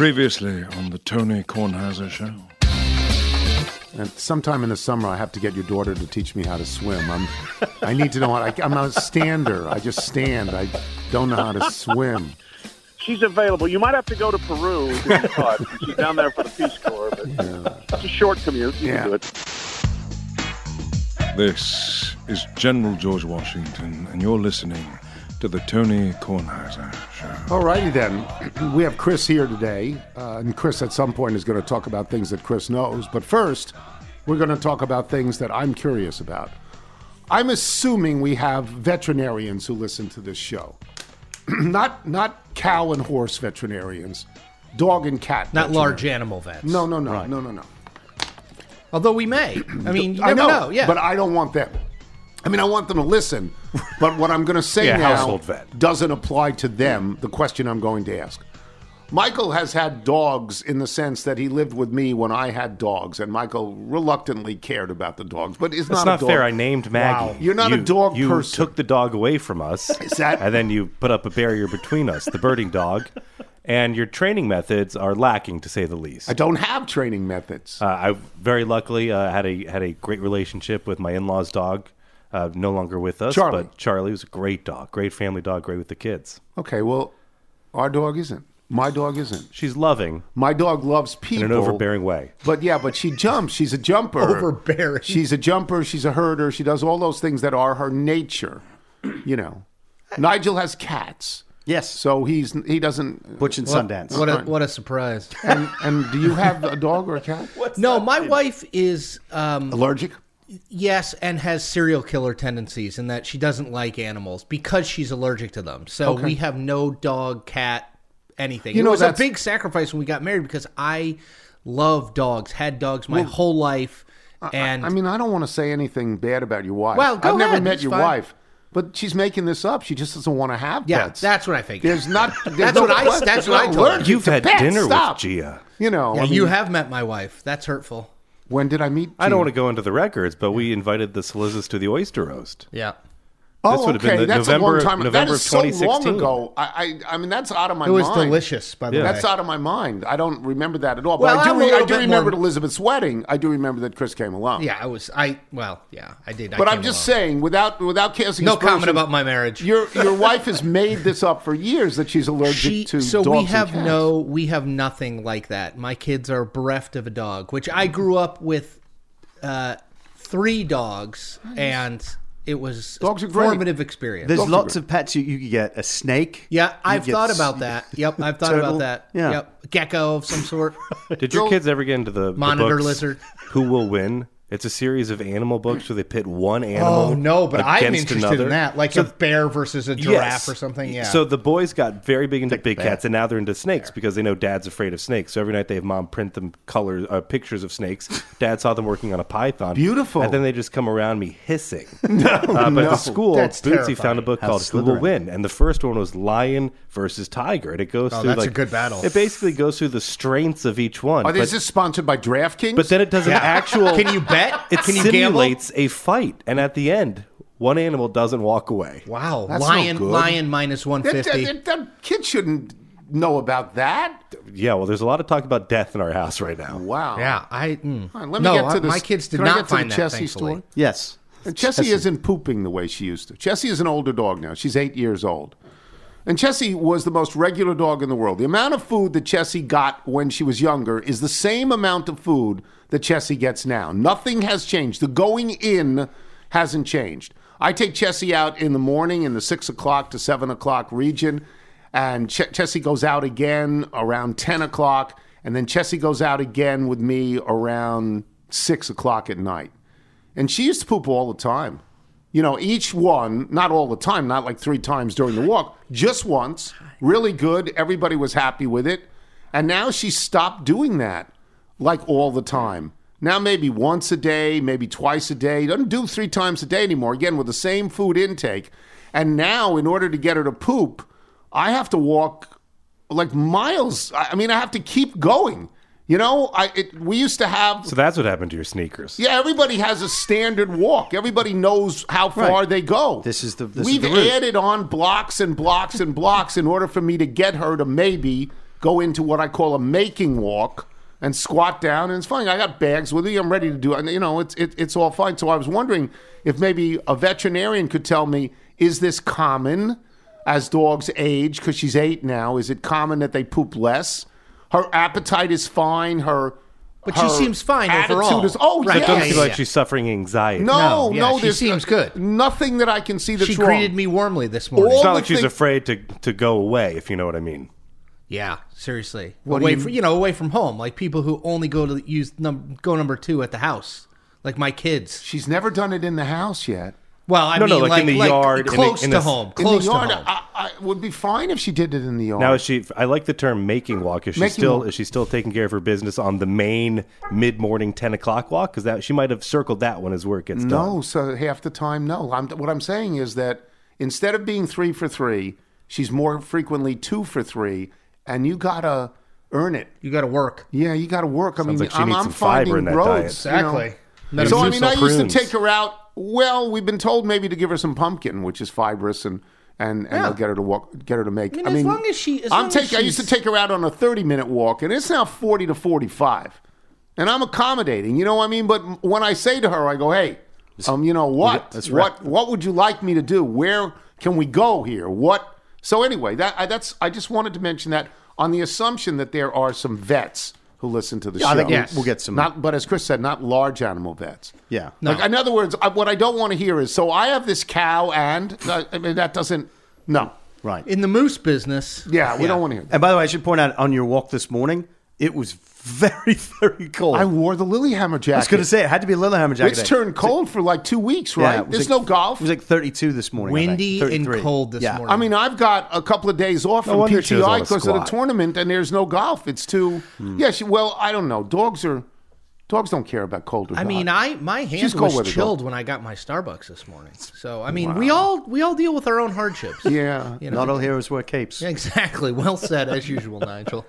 Previously on the Tony Kornheiser Show. And sometime in the summer, I have to get your daughter to teach me how to swim. I'm, I need to know. How, I, I'm a stander. I just stand. I don't know how to swim. She's available. You might have to go to Peru to. She's down there for the Peace Corps, but it's a short commute. You Yeah. can do it. This is General George Washington, and you're listening to the Tony Kornheiser Show. All righty then. We have Chris here today, uh, and Chris at some point is going to talk about things that Chris knows. But first, we're going to talk about things that I'm curious about. I'm assuming we have veterinarians who listen to this show, not not cow and horse veterinarians, dog and cat. Not large animal vets. No, no, no, no, no, no. Although we may. I mean, you I never know, know. Yeah. but I don't want them. I mean, I want them to listen, but what I'm going to say Yeah, now doesn't apply to them. The question I'm going to ask. Michael has had dogs in the sense that he lived with me when I had dogs, and Michael reluctantly cared about the dogs. But it's That's not, a fair. I named Maggie. Wow. You're not a You- dog you person. took the dog away from us, that- and then you put up a barrier between us, the birding dog, and your training methods are lacking, to say the least. I don't have training methods. Uh, I very luckily uh, had a had a great relationship with my in laws' dog. Uh, no longer with us, Charlie. but Charlie was a great dog, great family dog, great with the kids. okay, well, our dog isn't. My dog isn't. She's loving My dog loves people. in an overbearing way. But yeah, but she jumps. She's a jumper. Overbearing. She's a jumper. She's a herder. She does all those things that are her nature. You know, Nigel has cats, Yes. so he's he doesn't. Butch and Sundance. what a what a surprise. And and do you have a dog or a cat? no, my wife is um, Allergic? Yes, and has serial killer tendencies in that she doesn't like animals because she's allergic to them. So Okay. we have no dog, cat, anything. You know, it know, was a big sacrifice when we got married because I love dogs, had dogs my whole life, and I mean, I don't want to say anything bad about your wife. Well, go I've never met it's your fine. wife, but she's making this up. She just doesn't want to have yeah, pets. that's what I think. There's not. There's That's no what I- question. that's what I I'm told her. You've had pets. dinner Stop. with Gia. You know, yeah, I you have met my wife. That's hurtful. When did I meet? I don't want to go into the records, but we invited the Solicitors to the oyster roast. Yeah. Oh, This would have been okay. the That's November- a long time. that November is of so long ago. I, I, I mean, that's out of my mind. It was mind. delicious, by the Yeah. way. That's out of my mind. I don't remember that at all. Well, but I do. I'm Re- I do remember more- Elizabeth's wedding. I do remember that Chris came along. Yeah, I was. I well, yeah, I did. But I'm just along. saying, without without casting No comment about my marriage. Your your wife has made this up for years that she's allergic She, to so dogs we and have cats. no, we have nothing like that. My kids are bereft of a dog, which I grew up with uh, three dogs, and it was Dogs are a great. formative experience. There's Dogs lots of pets you, you could get. A snake. yeah, I've get thought s- about that. Yep, I've thought Turtle. about that. Yeah. Yep, gecko of some sort. Did your kids ever get into the the Monitor books, lizard. Who will win? It's a series of animal books where they pit one animal. Oh no, but I'm against interested another. in that, like So- a bear versus a giraffe or something. Yeah. So the boys got very big into big bear. cats, and now they're into snakes because they know dad's afraid of snakes. So every night they have mom print them colors, uh, pictures of snakes. Dad saw them working on a python. Beautiful. And then they just come around me hissing. no, uh, but at the school, That's Bootsy terrifying. found a book How called Who Will Win, and the first one was lion versus tiger, and it goes Oh, through that's a good battle. It basically goes through the strengths of each one. Are but, this is sponsored by DraftKings? but then it does an actual. Can you bet? It Can you simulates a fight, and at the end, one animal doesn't walk away. Wow, That's no lion, good. lion minus one that, fifty. that, that, that kid shouldn't know about that. Yeah, well, there's a lot of talk about death in our house right now. Wow. Yeah, I. Mm. All right, let me no, get to I- this. my kids did Can I not get to find the that. Chessie Thankfully. story? Yes. And Chessie isn't pooping the way she used to. Chessie is an older dog now. She's eight years old. And Chessie was the most regular dog in the world. The amount of food that Chessie got when she was younger is the same amount of food that Chessie gets now. Nothing has changed. The going in hasn't changed. I take Chessie out in the morning in the six o'clock to seven o'clock region, and Ch- Chessie goes out again around 10 o'clock, and then Chessie goes out again with me around six o'clock at night. And she used to poop all the time. You know, each one, not all the time, not like three times during the walk, just once. Really good. Everybody was happy with it. And now she stopped doing that like all the time. Now maybe once a day, maybe twice a day. Doesn't do three times a day anymore. Again, with the same food intake. And now, in order to get her to poop, I have to walk like miles. I I mean, I have to keep going. You know, I it, we used to have So that's what happened to your sneakers. yeah, everybody has a standard walk. Everybody knows how far Right. they go. This is the- this We've the added on blocks and blocks and blocks in order for me to get her to maybe go into what I call a making walk and squat down, and it's fine. I got bags with me. I'm ready to do it. You know, it's it, it's all fine. So I was wondering if maybe a veterinarian could tell me: is this common as dogs age? Because she's eight now. Is it common that they poop less? Her appetite is fine. Her But she seems fine attitude overall. Is, oh, Right, yeah. It doesn't yeah, seem like she's suffering anxiety. No, No, yeah, no, she seems good. Nothing that I can see that's She wrong. greeted me warmly this morning. All It's not the like she's thing- afraid to, to go away, if you know what I mean. Yeah, seriously. What away you- from you know away from home, like people who only go to use num- go number two at the house, like my kids. She's never done it in the house yet. Well, I No, no, mean, like in the yard, in the- close in to the- home, In close the yard, to home. I, I would be fine if she did it in the yard. Now is she? I like the term making uh, walk. Is she Making still walk. is she still taking care of her business on the main mid morning ten o'clock walk? Because that she might have circled that one as where it gets done. no, so half the time, no. I'm, what I'm saying is that instead of being three for three, she's more frequently two for three, and you gotta earn it. you got to work. Yeah, you got to work. I mean, like she I'm, needs I'm some fiber finding in that roads. diet. you know. Exactly. So I mean, some I used to take her out. Well, we've been told maybe to give her some pumpkin, which is fibrous and and, and Yeah. they'll get her to walk, get her to make. I mean, as long as she- as I'm taking. I used to take her out on a 30 minute walk, and it's now 40 to 45, and I'm accommodating. You know what I mean? But when I say to her, I go, "Hey, um, you know what? That's right. What what would you like me to do? Where can we go here? What?" So anyway, that I, that's. I just wanted to mention that on the assumption that there are some vets who listen to the Yeah, show. I think Yes. we'll get some. Not, but as Chris said, not large animal vets. yeah. No. Like in other words, I, what I don't want to hear is, so I have this cow, and uh, I mean that doesn't. No. Right. In the moose business, Yeah, we don't want to hear. That. And by the way, I should point out on your walk this morning, it was very, very cold. I wore the Lillehammer jacket. I was going to say it had to be a Lillehammer jacket. It's turned cold for like two weeks, right? Yeah, There's like- no golf. It was like 32 this morning. Windy and cold this Yeah. morning. I mean, I've got a couple of days off No from wonder she doesn't PTI because of the tournament, and there's no golf. It's too. Hmm. Yeah, well, I don't know. Dogs are. Dogs don't care about cold or I hot. mean, I my hand She's cold was weather dog. chilled when I got my Starbucks this morning. So I mean, we all we all deal with our own hardships. Yeah. you know. Not all heroes wear capes. Exactly. Well said, as usual, Nigel.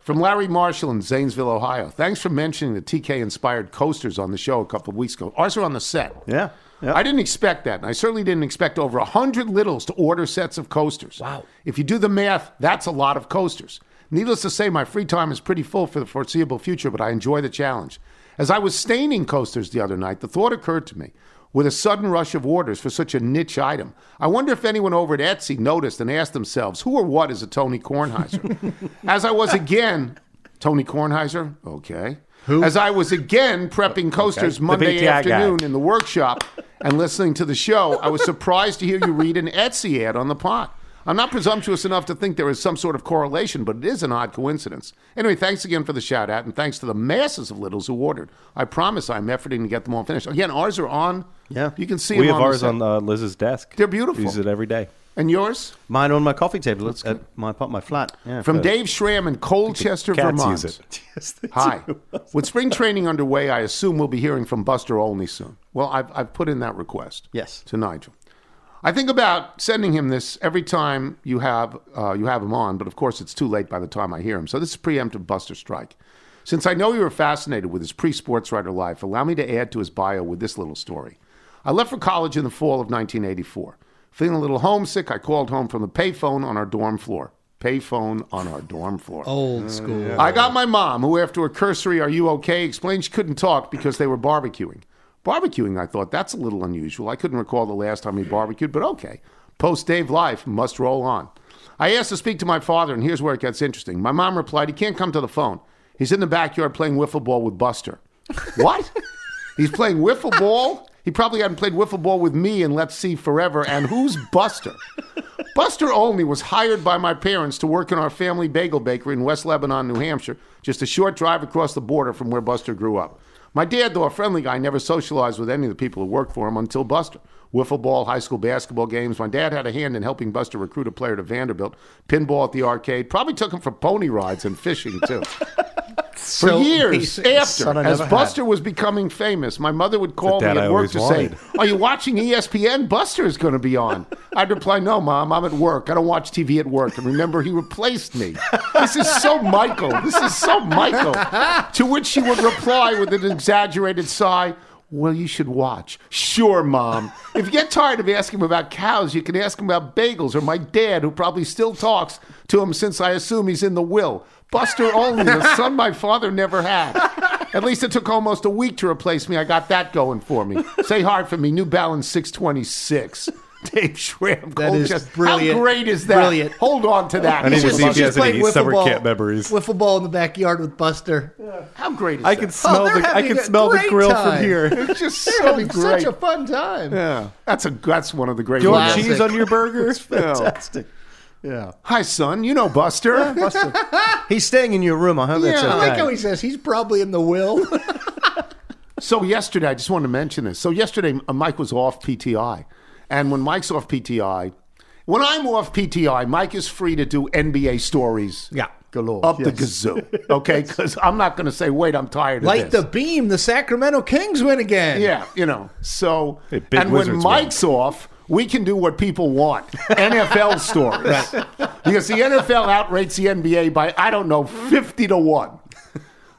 From Larry Marshall in Zanesville, Ohio. Thanks for mentioning the TK inspired coasters on the show a couple of weeks ago. Ours are on the set. Yeah. yeah. I didn't expect that. And I certainly didn't expect over 100 littles to order sets of coasters. Wow. If you do the math, that's a lot of coasters. Needless to say, my free time is pretty full for the foreseeable future, but I enjoy the challenge. As I was staining coasters the other night, the thought occurred to me with a sudden rush of orders for such a niche item. I wonder if anyone over at Etsy noticed and asked themselves, who or what is a Tony Kornheiser? As I was again, Tony Kornheiser? Okay. Who? As I was again prepping coasters Monday PTI guy. afternoon in the workshop and listening to the show, I was surprised to hear you read an Etsy ad on the pot. I'm not presumptuous enough to think there is some sort of correlation, but it is an odd coincidence. Anyway, thanks again for the shout out, and thanks to the masses of littles who ordered. I promise I'm efforting to get them all finished. Again, ours are on. Yeah. You can see We them have on ours on uh, Liz's desk. They're beautiful. Use it every day. And yours? Mine on my coffee table at, at my my flat. Yeah. From Dave Schramm in Colchester, Cats Vermont. use it. Yes, they Hi. do. With spring training underway, I assume we'll be hearing from Buster Olney soon. Well, I've, I've put in that request. Yes. To Nigel. I think about sending him this every time you have uh, you have him on, but of course it's too late by the time I hear him. So this is preemptive Buster strike. Since I know you were fascinated with his pre-sports writer life, allow me to add to his bio with this little story. I left for college in the fall of 1984. Feeling a little homesick, I called home from the payphone on our dorm floor. Payphone on our dorm floor. Old school. I got my mom, who, after a cursory, Are you okay? explained she couldn't talk because they were barbecuing. Barbecuing, I thought, that's a little unusual. I couldn't recall the last time we barbecued, but okay. Post Dave life must roll on. I asked to speak to my father, and here's where it gets interesting. My mom replied, He can't come to the phone. He's in the backyard playing wiffle ball with Buster. what? He's playing wiffle ball? He probably hadn't played wiffle ball with me in Let's See Forever. And who's Buster? Buster Olney was hired by my parents to work in our family bagel bakery in West Lebanon, New Hampshire, just a short drive across the border from where Buster grew up. My dad, though a friendly guy, never socialized with any of the people who worked for him until Buster. Wiffle ball, high school basketball games. My dad had a hand in helping Buster recruit a player to Vanderbilt. Pinball at the arcade. Probably took him for pony rides and fishing, too. For So years after, as never had. Buster was becoming famous, my mother would call me at I work to wanted. say, Are you watching ESPN? Buster is going to be on. I'd reply, No, Mom, I'm at work. I don't watch TV at work. And remember, he replaced me. This is so Michael. This is so Michael. to which she would reply with an exaggerated sigh, Well, you should watch. Sure, Mom. if you get tired of asking him about cows, you can ask him about bagels or my dad, who probably still talks to him since I assume he's in the will. Buster Olney, the son my father never had. At least it took almost a week to replace me. I got that going for me. Say hard for me, New Balance 626. Dave Schramm. That is Colchester. brilliant. How great is that? Brilliant. Hold on to that. I need to Just- see if he has any playing wiffle summer ball- camp memories. Wiffle ball in the backyard with Buster. How great is I that? can smell oh, they're the I can smell the grill time. from here. It's just so great. such a fun time. yeah, that's a that's one of the great. Do you want cheese on your burger? Fantastic. Yeah. Hi, son. You know Buster. Buster. He's staying in your room. I hope that's Yeah. okay. I I like how he says he's probably in the will. So yesterday, I just wanted to mention this. So yesterday, Mike was off PTI, and when Mike's off PTI, when I'm off PTI, Mike is free to do NBA stories. yeah. Galore. Up the Yes. gazoo, okay? Because I'm not going to say, "Wait, I'm tired of Light this." the beam. The Sacramento Kings win again. Yeah, you know. So, Hey, big and when Wizards Mike's off, we can do what people want: NFL stories. Because the NFL outrates the NBA by I don't know fifty to one.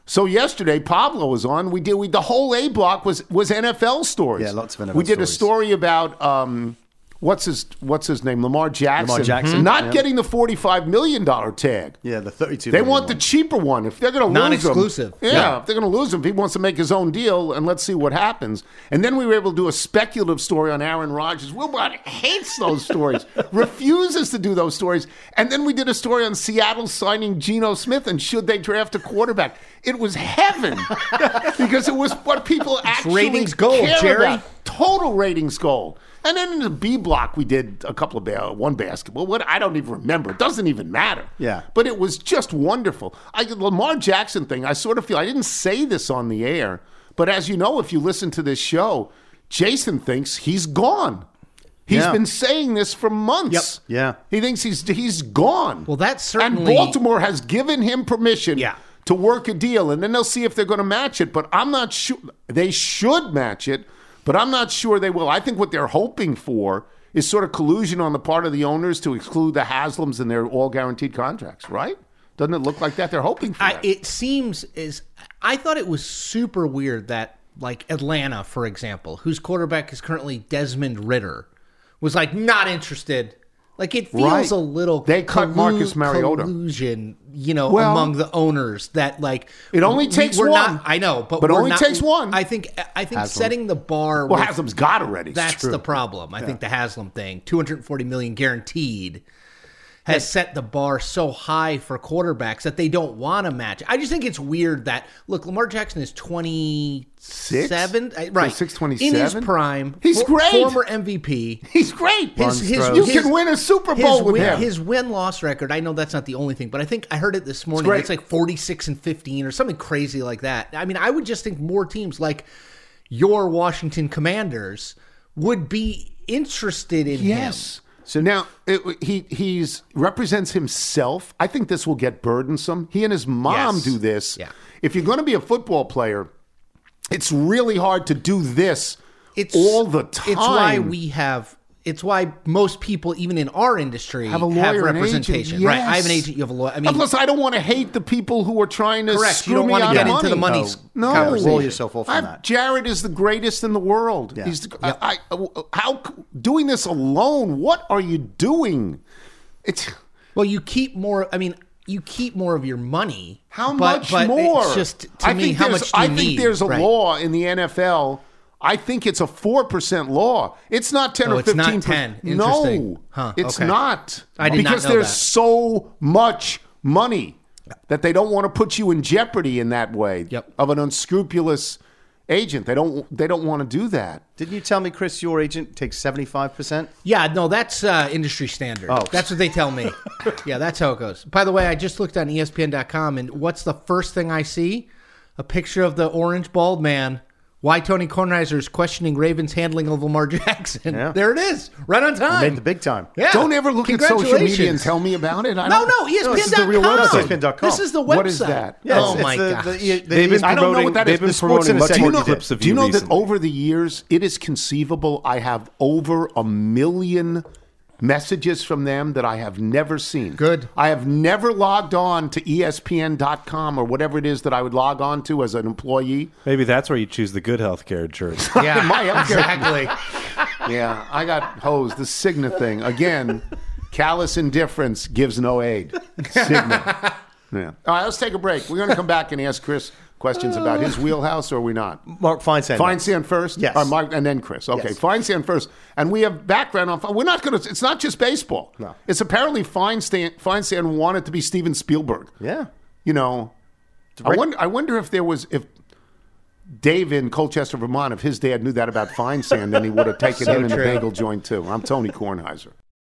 So yesterday, Pablo was on. We did. We the whole A block was was NFL stories. Yeah, lots of NFL We did a story about. Um, What's his What's his name? Lamar Jackson. Lamar hmm. Jackson, not yeah. getting the forty five million dollar tag. Yeah, the 32. They million want the one. cheaper one. If they're going to lose him, Non-exclusive. yeah, Yeah. if they're going to lose him, he wants to make his own deal, and let's see what happens. And then we were able to do a speculative story on Aaron Rodgers. Wilbon hates those stories, refuses to do those stories. And then we did a story on Seattle signing Geno Smith and should they draft a quarterback. It was heaven because it was what people actually ratings gold, care Jerry. about. Total ratings gold. And then in the B block, we did a couple of ba- one basketball. What I don't even remember. It doesn't even matter. Yeah. But it was just wonderful. I, Lamar Jackson thing, I sort of feel I didn't say this on the air, but as you know, if you listen to this show, Jason thinks he's gone. He's Yeah. been saying this for months. Yep. Yeah. He thinks he's he's gone. Well, that's certainly- And Baltimore has given him permission Yeah. to work a deal, and then they'll see if they're going to match it. But I'm not sure they should match it, but I'm not sure they will. I think what they're hoping for is sort of collusion on the part of the owners to exclude the Haslams and their all guaranteed contracts, right? Doesn't it look like that? They're hoping for I, it seems is I thought it was super weird that like Atlanta, for example, whose quarterback is currently Desmond Ridder, was like not interested. Like it feels Right. a little They cut Marcus Mariota. collusion, you know, Well- among the owners that like It only takes we're one. Not, I know, but But we're only not- takes one. I think I think Haslam. setting the bar. well, Haslam's got already. That's the problem. I think the Haslam thing, 240 million guaranteed, has set the bar so high for quarterbacks that they don't want to match. I just think it's weird that look, Lamar Jackson is 27, Six? uh, right? Six in his prime. He's for- great. former MVP. He's great. His, his, throws. you his- can win a Super his Bowl with win, him. His win loss record, I know that's not the only thing, but I think I heard it this morning. great. It's, like 46 and 15 or something crazy like that. I mean, I would just think more teams like your Washington Commanders would be interested in him. So now it, he he's represents himself. I think this will get burdensome. He and his mom Yes. do this. Yeah. If you're going to be a football player, it's really hard to do this It's all the time. It's why we have. It's why most people, even in our industry, have a lawyer and representation. agent. Right? I have an agent. You have a lawyer. I mean, plus, I don't want to hate the people who are trying to correct. screw You don't me want to out get of into the money. money No. conversation. Roll yourself off on I- that. Jared is the greatest in the world. Yeah. He's the, I, I- how doing this alone. What are you doing? It's Well, you keep more. I mean, you keep more of your money. How but- much but more? It's just to I me, think how there's- much do you I think need? there's a Right. law in the NFL. I think it's a four percent law. It's not ten Oh, or it's not fifteen. 10. No, Huh, it's okay. not. I did not because know there's that. so much money that they don't want to put you in jeopardy in that way Yep. of an unscrupulous agent. They don't. They don't want to do that. Didn't you tell me, Chris, your agent takes 75%? Yeah, no, that's uh, industry standard. Oh. That's what they tell me. yeah, that's how it goes. By the way, I just looked on ESPN.com, and what's the first thing I see? A picture of the orange bald man. Why Tony Kornheiser is questioning Ravens' handling of Lamar Jackson. Yeah. There it is, right on time. Made the big time. Yeah. Don't ever look at social media and tell me about it. I No, don't- no, ESPN.com. this is the real website, ESPN.com. This is the website. What is that? Yeah, oh my it's the- gosh. the- the- They've been I don't know promoting, what that they've been The Sports promoting much Center more segment. clips of Do you know recently. that over the years, it is conceivable I have over a million messages from them that I have never seen. Good. I have never logged on to ESPN.com or whatever it is that I would log on to as an employee. Maybe that's where you choose the good health care insurance. Yeah, My healthcare- exactly. Yeah, I got hosed. The Cigna thing. Again, callous indifference gives no aid. Cigna. Yeah. All right, let's take a break. We're going to come back and ask Chris questions about his uh. wheelhouse, or are we not? Mark Feinstein. Feinsand first? Yes. Or Mark, and then Chris. Okay, Yes. Feinsand first. And we have background on. We're not going to. It's not just baseball. No. It's apparently Feinstein, Feinsand wanted to be Steven Spielberg. Yeah. You know, I wonder. I wonder if there was if Dave in Colchester, Vermont, if his dad knew that about Feinstein, then he would have taken him in the bagel joint too. I'm Tony Kornheiser.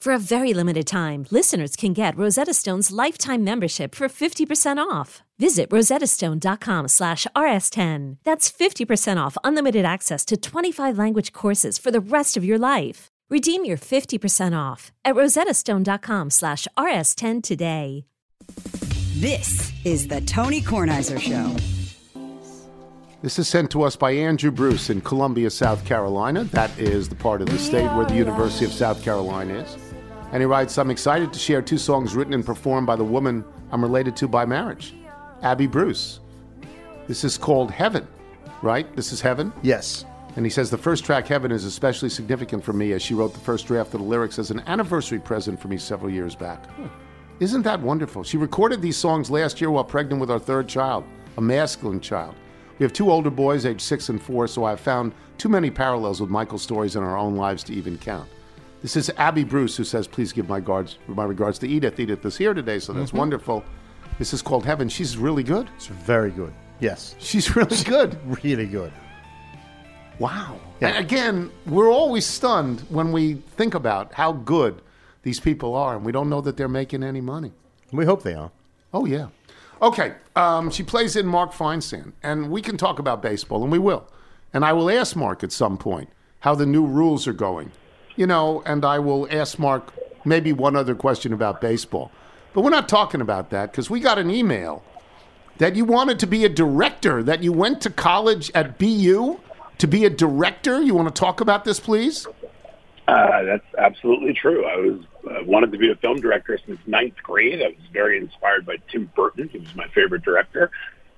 For a very limited time, listeners can get Rosetta Stone's lifetime membership for 50% off. Visit rosettastone.com slash rs10. That's 50% off unlimited access to 25 language courses for the rest of your life. Redeem your 50% off at rosettastone.com slash rs10 today. This is the Tony Kornheiser Show. This is sent to us by Andrew Bruce in Columbia, South Carolina. That is the part of the state where the University of South Carolina is. And he writes, I'm excited to share two songs written and performed by the woman I'm related to by marriage, Abby Bruce. This is called Heaven, right? This is Heaven? Yes. And he says the first track, Heaven, is especially significant for me as she wrote the first draft of the lyrics as an anniversary present for me several years back. Isn't that wonderful? She recorded these songs last year while pregnant with our third child, a masculine child. We have two older boys, aged six and four, so I've found too many parallels with Michael's stories in our own lives to even count. This is Abby Bruce who says, Please give my, guards, my regards to Edith. Edith is here today, so that's wonderful. This is called Heaven. She's really good. It's very good. Yes. She's really good. Really good. Wow. Yeah. And again, we're always stunned when we think about how good these people are, and we don't know that they're making any money. We hope they are. Oh, yeah. Okay. Um, she plays in Mark Feinsand, and we can talk about baseball, and we will. And I will ask Mark at some point how the new rules are going. You know, and I will ask Mark maybe one other question about baseball. But we're not talking about that because we got an email that you wanted to be a director, that you went to college at BU to be a director. You want to talk about this, please? Uh, that's absolutely true. I was uh, wanted to be a film director since ninth grade. I was very inspired by Tim Burton. He was my favorite director,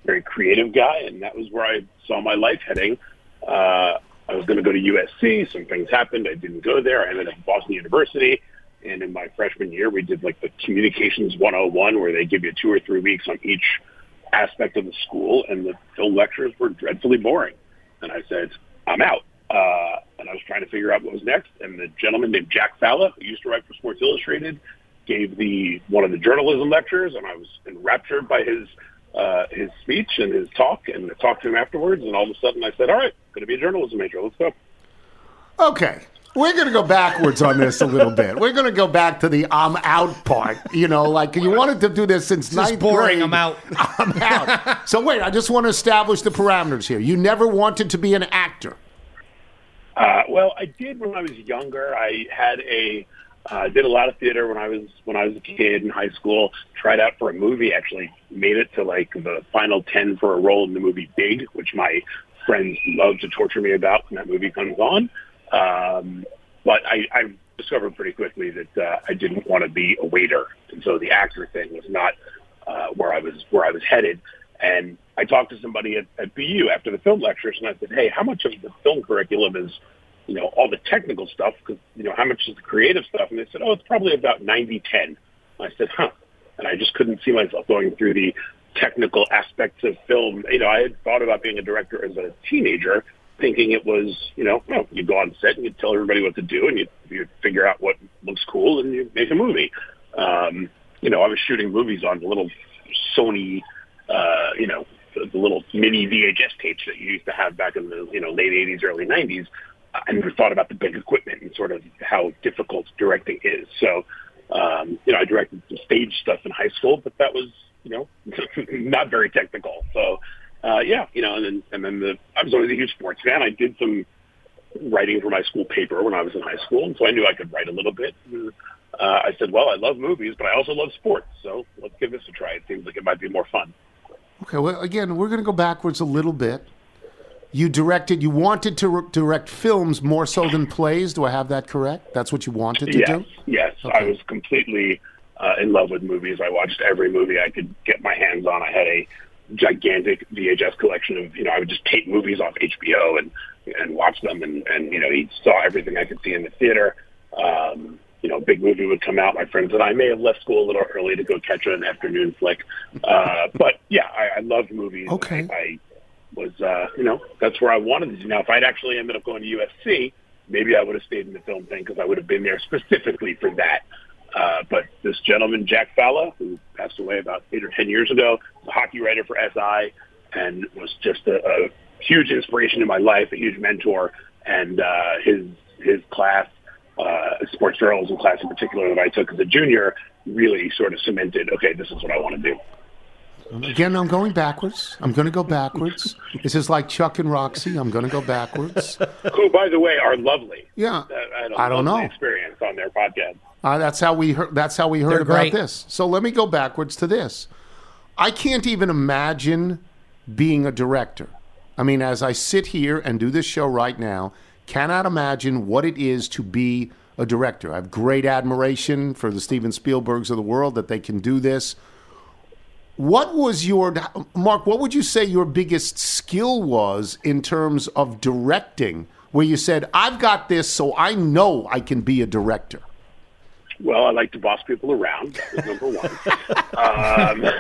very creative guy, and that was where I saw my life heading. Uh, I was going to go to USC. Some things happened. I didn't go there. I ended up at Boston University. And in my freshman year, we did like the Communications 101, where they give you two or three weeks on each aspect of the school, and the film lectures were dreadfully boring. And I said, I'm out. Uh, and I was trying to figure out what was next. And the gentleman named Jack Falla, who used to write for Sports Illustrated, gave the one of the journalism lectures, and I was enraptured by his uh, his speech and his talk. And I talked to him afterwards, and all of a sudden I said, "All right, going to be a journalism major. Let's go." Okay. We're going to go backwards on this a little bit. We're going to go back to the I'm out part. You know, like you wanted to do this since This ninth boring. grade. I'm out. I'm out. so wait, I just want to establish the parameters here. You never wanted to be an actor. Uh, well, I did when I was younger. I had a uh, did a lot of theater when I was when I was a kid in high school. Tried out for a movie. Actually, made it to like the final ten for a role in the movie Big, which my friends love to torture me about when that movie comes on. Um, but I, I discovered pretty quickly that uh, I didn't want to be a waiter, and so the actor thing was not uh, where I was where I was headed. And I talked to somebody at, at BU after the film lectures, and I said, "Hey, how much of the film curriculum is, you know, all the technical stuff? Because you know, how much is the creative stuff?" And they said, "Oh, it's probably about 90-10. I said, "Huh," and I just couldn't see myself going through the technical aspects of film. You know, I had thought about being a director as a teenager, thinking it was, you know, well, you go on set and you tell everybody what to do, and you you figure out what looks cool, and you make a movie. Um, you know, I was shooting movies on the little Sony uh, you know, the, the little mini VHS tapes that you used to have back in the you know late '80s, early '90s. I never thought about the big equipment and sort of how difficult directing is. So, um, you know, I directed some stage stuff in high school, but that was, you know, not very technical. So, uh, yeah, you know, and then and then the I was always a huge sports fan. I did some writing for my school paper when I was in high school, and so I knew I could write a little bit. And, uh, I said, well, I love movies, but I also love sports, so let's give this a try. It seems like it might be more fun. Okay, well, again, we're going to go backwards a little bit. You directed, you wanted to re- direct films more so than plays. Do I have that correct? That's what you wanted to yes, do? yes. I was completely uh, in love with movies. I watched every movie I could get my hands on. I had a gigantic VHS collection of, you know, I would just tape movies off HBO and and watch them, and and you know, he saw everything I could see in the theater. Um, you know, big movie would come out. My friends and I may have left school a little early to go catch an afternoon flick. Uh, but yeah, I, I loved movies. Okay. I, I was, uh, you know, that's where I wanted to. do. Now, if I'd actually ended up going to USC, maybe I would have stayed in the film thing because I would have been there specifically for that. Uh, but this gentleman, Jack Falla, who passed away about eight or ten years ago, was a hockey writer for SI, and was just a, a huge inspiration in my life, a huge mentor. And uh, his his class, uh, sports journalism class in particular that I took as a junior, really sort of cemented. Okay, this is what I want to do. Again, I'm going backwards. I'm going to go backwards. This is like Chuck and Roxy. I'm going to go backwards. Who, by the way, are lovely. Yeah. Uh, I, had a I don't know. Experience on their podcast. Uh, that's how we heard. That's how we heard They're about great. this. So let me go backwards to this. I can't even imagine being a director. I mean, as I sit here and do this show right now, cannot imagine what it is to be a director. I have great admiration for the Steven Spielbergs of the world that they can do this. What was your Mark? What would you say your biggest skill was in terms of directing? Where you said, "I've got this, so I know I can be a director." Well, I like to boss people around. That was number one. um,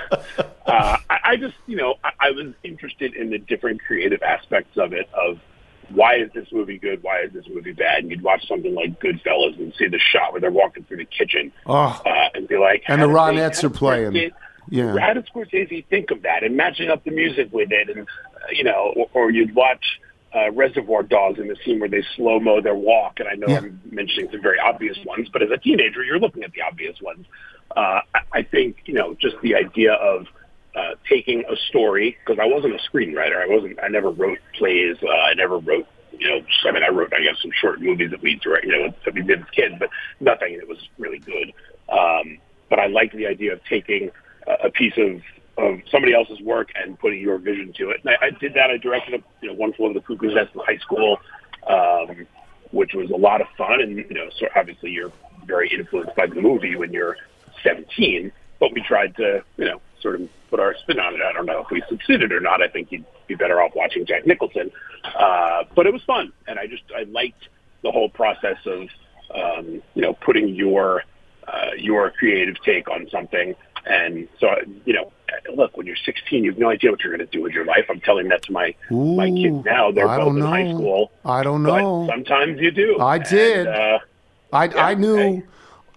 uh, I, I just, you know, I, I was interested in the different creative aspects of it. Of why is this movie good? Why is this movie bad? And you'd watch something like Goodfellas and see the shot where they're walking through the kitchen, Oh. uh, and be like, And the Ronettes are playing. Scorsese- Yeah. How did Scorsese think of that and matching up the music with it? And uh, you know, or, or you'd watch uh, Reservoir Dogs in the scene where they slow mo their walk. And I know Yeah. I'm mentioning some very obvious ones, but as a teenager, you're looking at the obvious ones. Uh, I, I think you know just the idea of uh, taking a story because I wasn't a screenwriter. I wasn't. I never wrote plays. Uh, I never wrote. You know, I mean, I wrote, I guess, some short movies that we direct, you know, that we did as kids, but nothing that was really good. Um, but I liked the idea of taking a, piece of of somebody else's work and putting your vision to it. And I, I did that. I directed a you know one flew over the cuckoo's nest in high school, um, which was a lot of fun. And you know, so obviously you're very influenced by the movie when you're 17. But we tried to you know sort of put our spin on it. I don't know if we succeeded or not. I think you'd be better off watching Jack Nicholson. Uh, but it was fun, and I just I liked the whole process of um, you know putting your uh, your creative take on something. And so, you know, look, when you're 16, you have no idea what you're going to do with your life. I'm telling that to my my kids now. They're I both in high school. I don't know. sometimes you do. I And, did. uh, I, Yeah, I knew hey.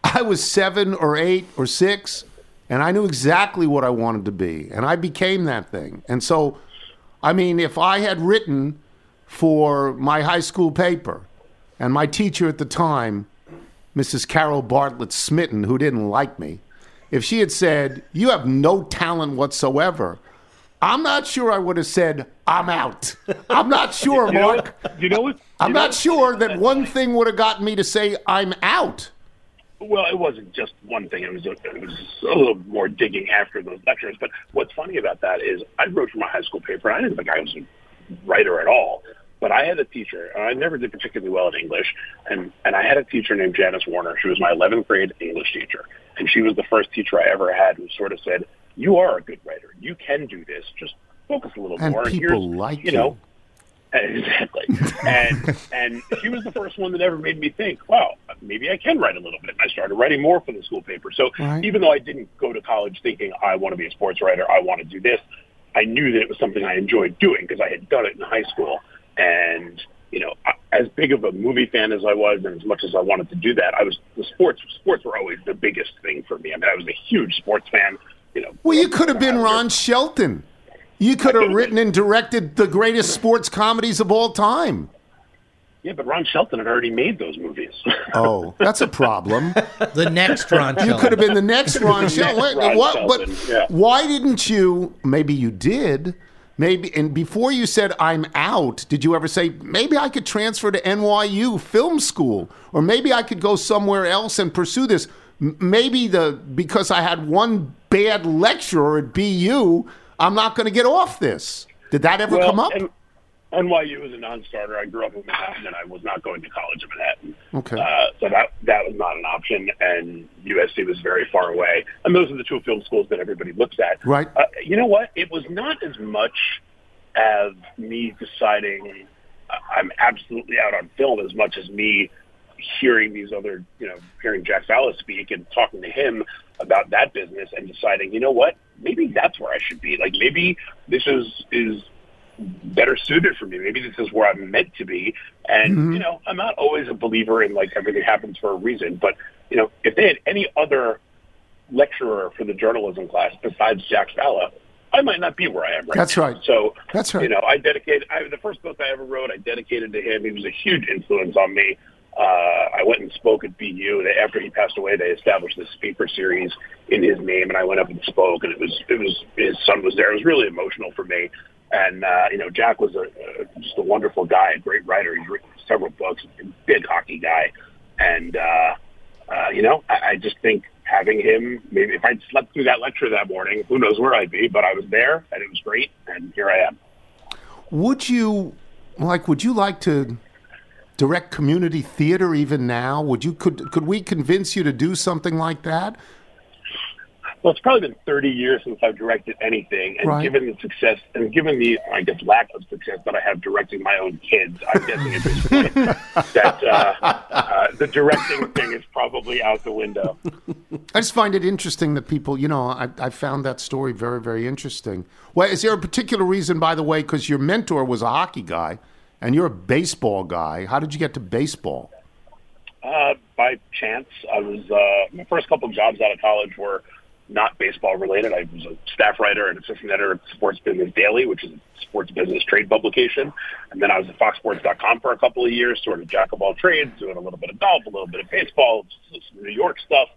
I was seven or eight or six, and I knew exactly what I wanted to be, and I became that thing. And so, I mean, if I had written for my high school paper, and my teacher at the time, Mrs. Carol Bartlett Smitten, who didn't like me, if she had said, "You have no talent whatsoever," I'm not sure I would have said, "I'm out." I'm not sure, you Mark. You know what? I'm not sure that one thing would have gotten me to say I'm out. Well, it wasn't just one thing. It was a, it was a little more digging after those lectures. But what's funny about that is I wrote for my high school paper. I didn't think I was a writer at all. But I had a teacher, and I never did particularly well in English, and, and I had a teacher named Janice Warner. She was my 11th grade English teacher, and she was the first teacher I ever had who sort of said, you are a good writer. You can do this. Just focus a little more. And more. people here's, like you. know, Exactly. and and she was the first one that ever made me think, wow, maybe I can write a little bit. And I started writing more for the school paper. So Right. even though I didn't go to college thinking I want to be a sports writer, I want to do this, I knew that it was something I enjoyed doing because I had done it in high school. And you know, as big of a movie fan as I was, and as much as I wanted to do that, I was the sports. Sports were always the biggest thing for me. I mean, I was a huge sports fan you know. Well, you could have been Ron Shelton. You could have written and directed the greatest sports comedies of all time. Yeah, but Ron Shelton had already made those movies. Oh, that's a problem. The next Ron You could have been the next Ron Shelton. Wait, Ron what- but yeah. why didn't you? Maybe you did. Maybe, and before you said I'm out, did you ever say maybe I could transfer to NYU Film School, or maybe I could go somewhere else and pursue this? Maybe the because I had one bad lecturer at BU, I'm not going to get off this. Did that ever well, come up? and NYU was a non-starter. I grew up in Manhattan, and I was not going to college in Manhattan. Okay. Uh, so that that was not an option, and USC was very far away. And those are the two film schools that everybody looks at. Right. Uh, you know what? It was not as much as me deciding I'm absolutely out on film as much as me hearing these other, you know, hearing Jack Falla's speak and talking to him about that business and deciding, you know what, maybe that's where I should be. Like maybe this is is better suited for me. Maybe this is where I'm meant to be. And you know, I'm not always a believer in like everything happens for a reason. But you know, if they had any other lecturer for the journalism class besides Jack Falla, I might not be where I am right That's now. right. So That's right. You know, I dedicated I, the first book I ever wrote. I dedicated to him. He was a huge influence on me. Uh, I went and spoke at BU. They, after he passed away, they established this speaker series in his name, and I went up and spoke. And it was it was his son was there. It was really emotional for me. And uh, you know, Jack was a, a just a wonderful guy, a great writer. He's written several books, big hockey guy, and uh, uh, you know, I, I just think having him, maybe if I'd slept through that lecture that morning, who knows where I'd be, but I was there and it was great, and here I am. Would you like? Would you like to direct community theater even now? Would you could could we convince you to do something like that? Well, it's probably been 30 years since I've directed anything, and Right. given the success, and given the, I guess, lack of success that I have directing my own kids, I'm guessing at this point that uh, uh, the directing thing is probably out the window. I just find it interesting that people, you know, I, I found that story very, very interesting. Well, is there a particular reason, by the way, because your mentor was a hockey guy and you're a baseball guy? How did you get to baseball? Uh, by chance, I was uh, my first couple of jobs out of college were not baseball related. I was a staff writer and assistant editor at Sports Business Daily, which is a sports business trade publication. And then I was at FoxSports.com for a couple of years, sort of jack of all trades, doing a little bit of golf, a little bit of baseball, some New York stuff.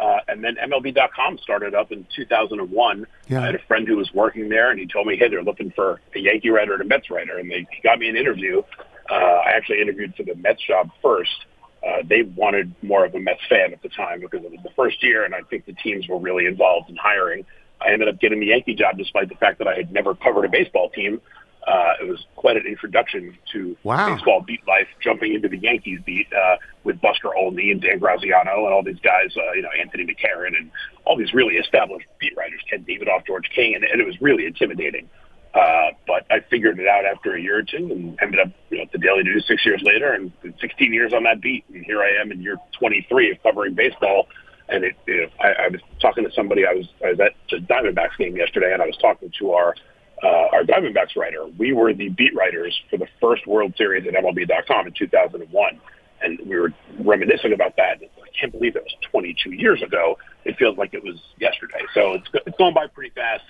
Uh, and then MLB.com started up in 2001. Yeah. I had a friend who was working there, and he told me, "Hey, they're looking for a Yankee writer and a Mets writer." And they he got me an interview. Uh, I actually interviewed for the Mets job first. Uh, they wanted more of a Mets fan at the time because it was the first year, and I think the teams were really involved in hiring. I ended up getting the Yankee job despite the fact that I had never covered a baseball team. Uh, it was quite an introduction to Wow. baseball beat life, jumping into the Yankees beat uh, with Buster Olney and Dan Graziano and all these guys, uh, you know, Anthony McCarron and all these really established beat writers, Ken Davidoff, George King, and, and it was really intimidating. Uh, but I figured it out after a year or two and ended up you know, at the Daily News six years later and 16 years on that beat. And here I am in year 23 of covering baseball. And it, you know, I, I was talking to somebody. I was I was at the Diamondbacks game yesterday, and I was talking to our uh, our Diamondbacks writer. We were the beat writers for the first World Series at MLB.com in 2001, and we were reminiscing about that. I can't believe it was 22 years ago. It feels like it was yesterday. So it's it's going by pretty fast.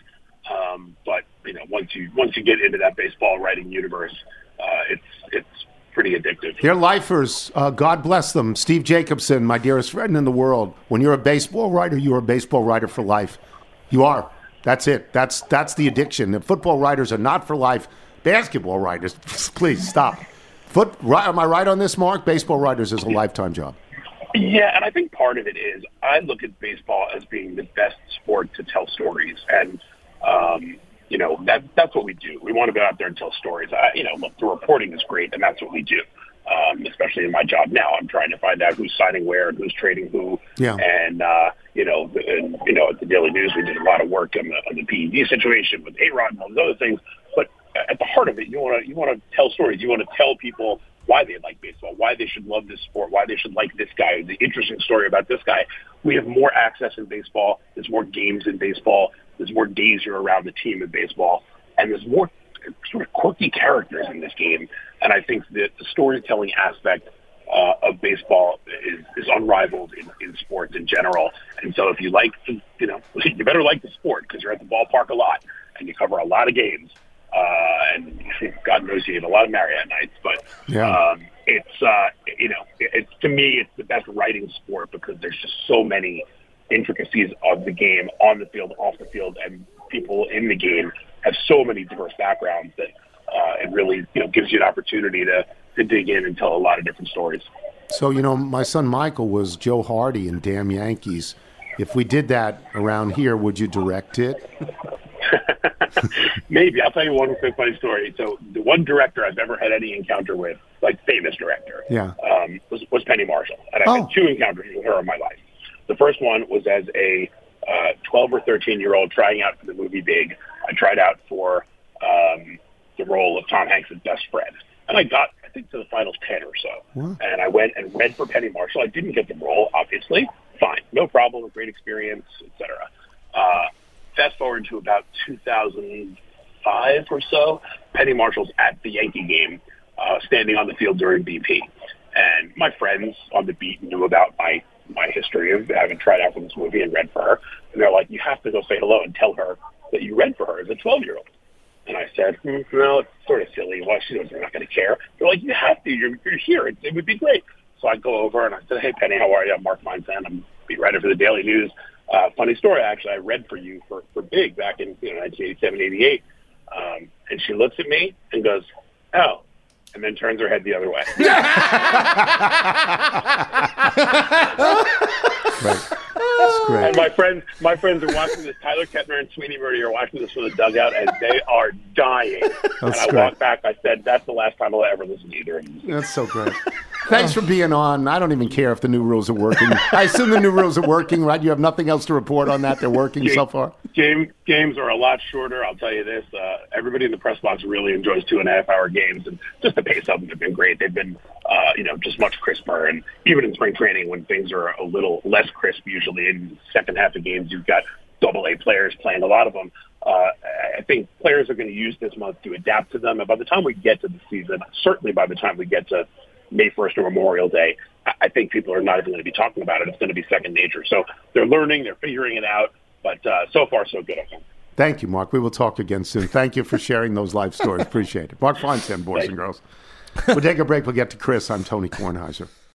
Um, but you know, once you once you get into that baseball writing universe, uh, it's it's pretty addictive. They're lifers. Uh, God bless them. Steve Jacobson, my dearest friend in the world. When you're a baseball writer, you're a baseball writer for life. You are. That's it. That's that's the addiction. The football writers are not for life. Basketball writers, please stop. Foot. Right, am I right on this, Mark? Baseball writers is a lifetime job. Yeah, and I think part of it is I look at baseball as being the best sport to tell stories, and um, you know that that's what we do. We want to go out there and tell stories. I, you know, look, the reporting is great, and that's what we do. Um, especially in my job now, I'm trying to find out who's signing where and who's trading who. Yeah. And uh, you know, and, you know, at the Daily News, we did a lot of work on the on the PED situation with A Rod and all those other things. But at the heart of it, you want to you want to tell stories. You want to tell people why they like baseball, why they should love this sport, why they should like this guy, the interesting story about this guy. We have more access in baseball. There's more games in baseball. There's more days you're around the team in baseball, and there's more sort of quirky characters in this game. And I think that the storytelling aspect uh, of baseball is, is unrivaled in, in sports in general. And so if you like, you know, you better like the sport because you're at the ballpark a lot and you cover a lot of games. Uh, and God knows you have a lot of Marriott nights, but Yeah. um, it's uh, you know, it's to me it's the best writing sport because there's just so many intricacies of the game on the field, off the field, and people in the game have so many diverse backgrounds that uh, it really you know gives you an opportunity to to dig in and tell a lot of different stories. So, you know, my son Michael was Joe Hardy in Damn Yankees. If we did that around here, would you direct it? Maybe I'll tell you one quick funny story. So the one director I've ever had any encounter with, like famous director, Yeah. um, was, was Penny Marshall, and I've Oh. had two encounters with her in my life. The first one was as a uh, 12 or 13 year old trying out for the movie Big. I tried out for um, the role of Tom Hanks' best friend, and I got I think to the final 10 or so. And I went and read for Penny Marshall. I didn't get the role, obviously. Fine, no problem. A great experience, etc. Uh, fast forward to about 2005 or so, Penny Marshall's at the Yankee game, uh, standing on the field during BP. And my friends on the beat knew about my, my history of having tried out for this movie and read for her. And they're like, you have to go say hello and tell her that you read for her as a 12 year old. And I said, hmm, no, it's sort of silly. Well, she knows they're not going to care. They're like, you have to. You're, you're here. It, it would be great. So I go over and I said, hey, Penny, how are you? I'm Mark Feinsand. I'm a beat writer for the Daily News. Uh, funny story, actually. I read for you for, for Big back in you know, 1987, 88. Um, and she looks at me and goes, oh, and then turns her head the other way. That's great. And my friends, my friends are watching this. Tyler Kepner and Sweeny Murti are watching this from the dugout, and they are dying. That's and I great. walked back. I said, "That's the last time I'll ever listen to either of you." That's so great. Thanks for being on. I don't even care if the new rules are working. I assume the new rules are working, right? You have nothing else to report on that. They're working so far. Game games are a lot shorter. I'll tell you this: uh, everybody in the press box really enjoys two and a half hour games, and just the pace of them have been great. They've been, uh, you know, just much crisper. And even in spring training, when things are a little less crisp, usually in the second half of games, you've got double A players playing a lot of them. Uh, I- I think players are going to use this month to adapt to them. And by the time we get to the season, certainly by the time we get to May 1st or Memorial Day, I- think people are not even going to be talking about it. It's going to be second nature. So they're learning, they're figuring it out. But uh, so far, so good, I think. Thank you, Mark. We will talk again soon. Thank you for sharing those life stories. Appreciate it. Mark Feinsand, boys and girls. We'll take a break. We'll get to Chris. I'm Tony Kornheiser.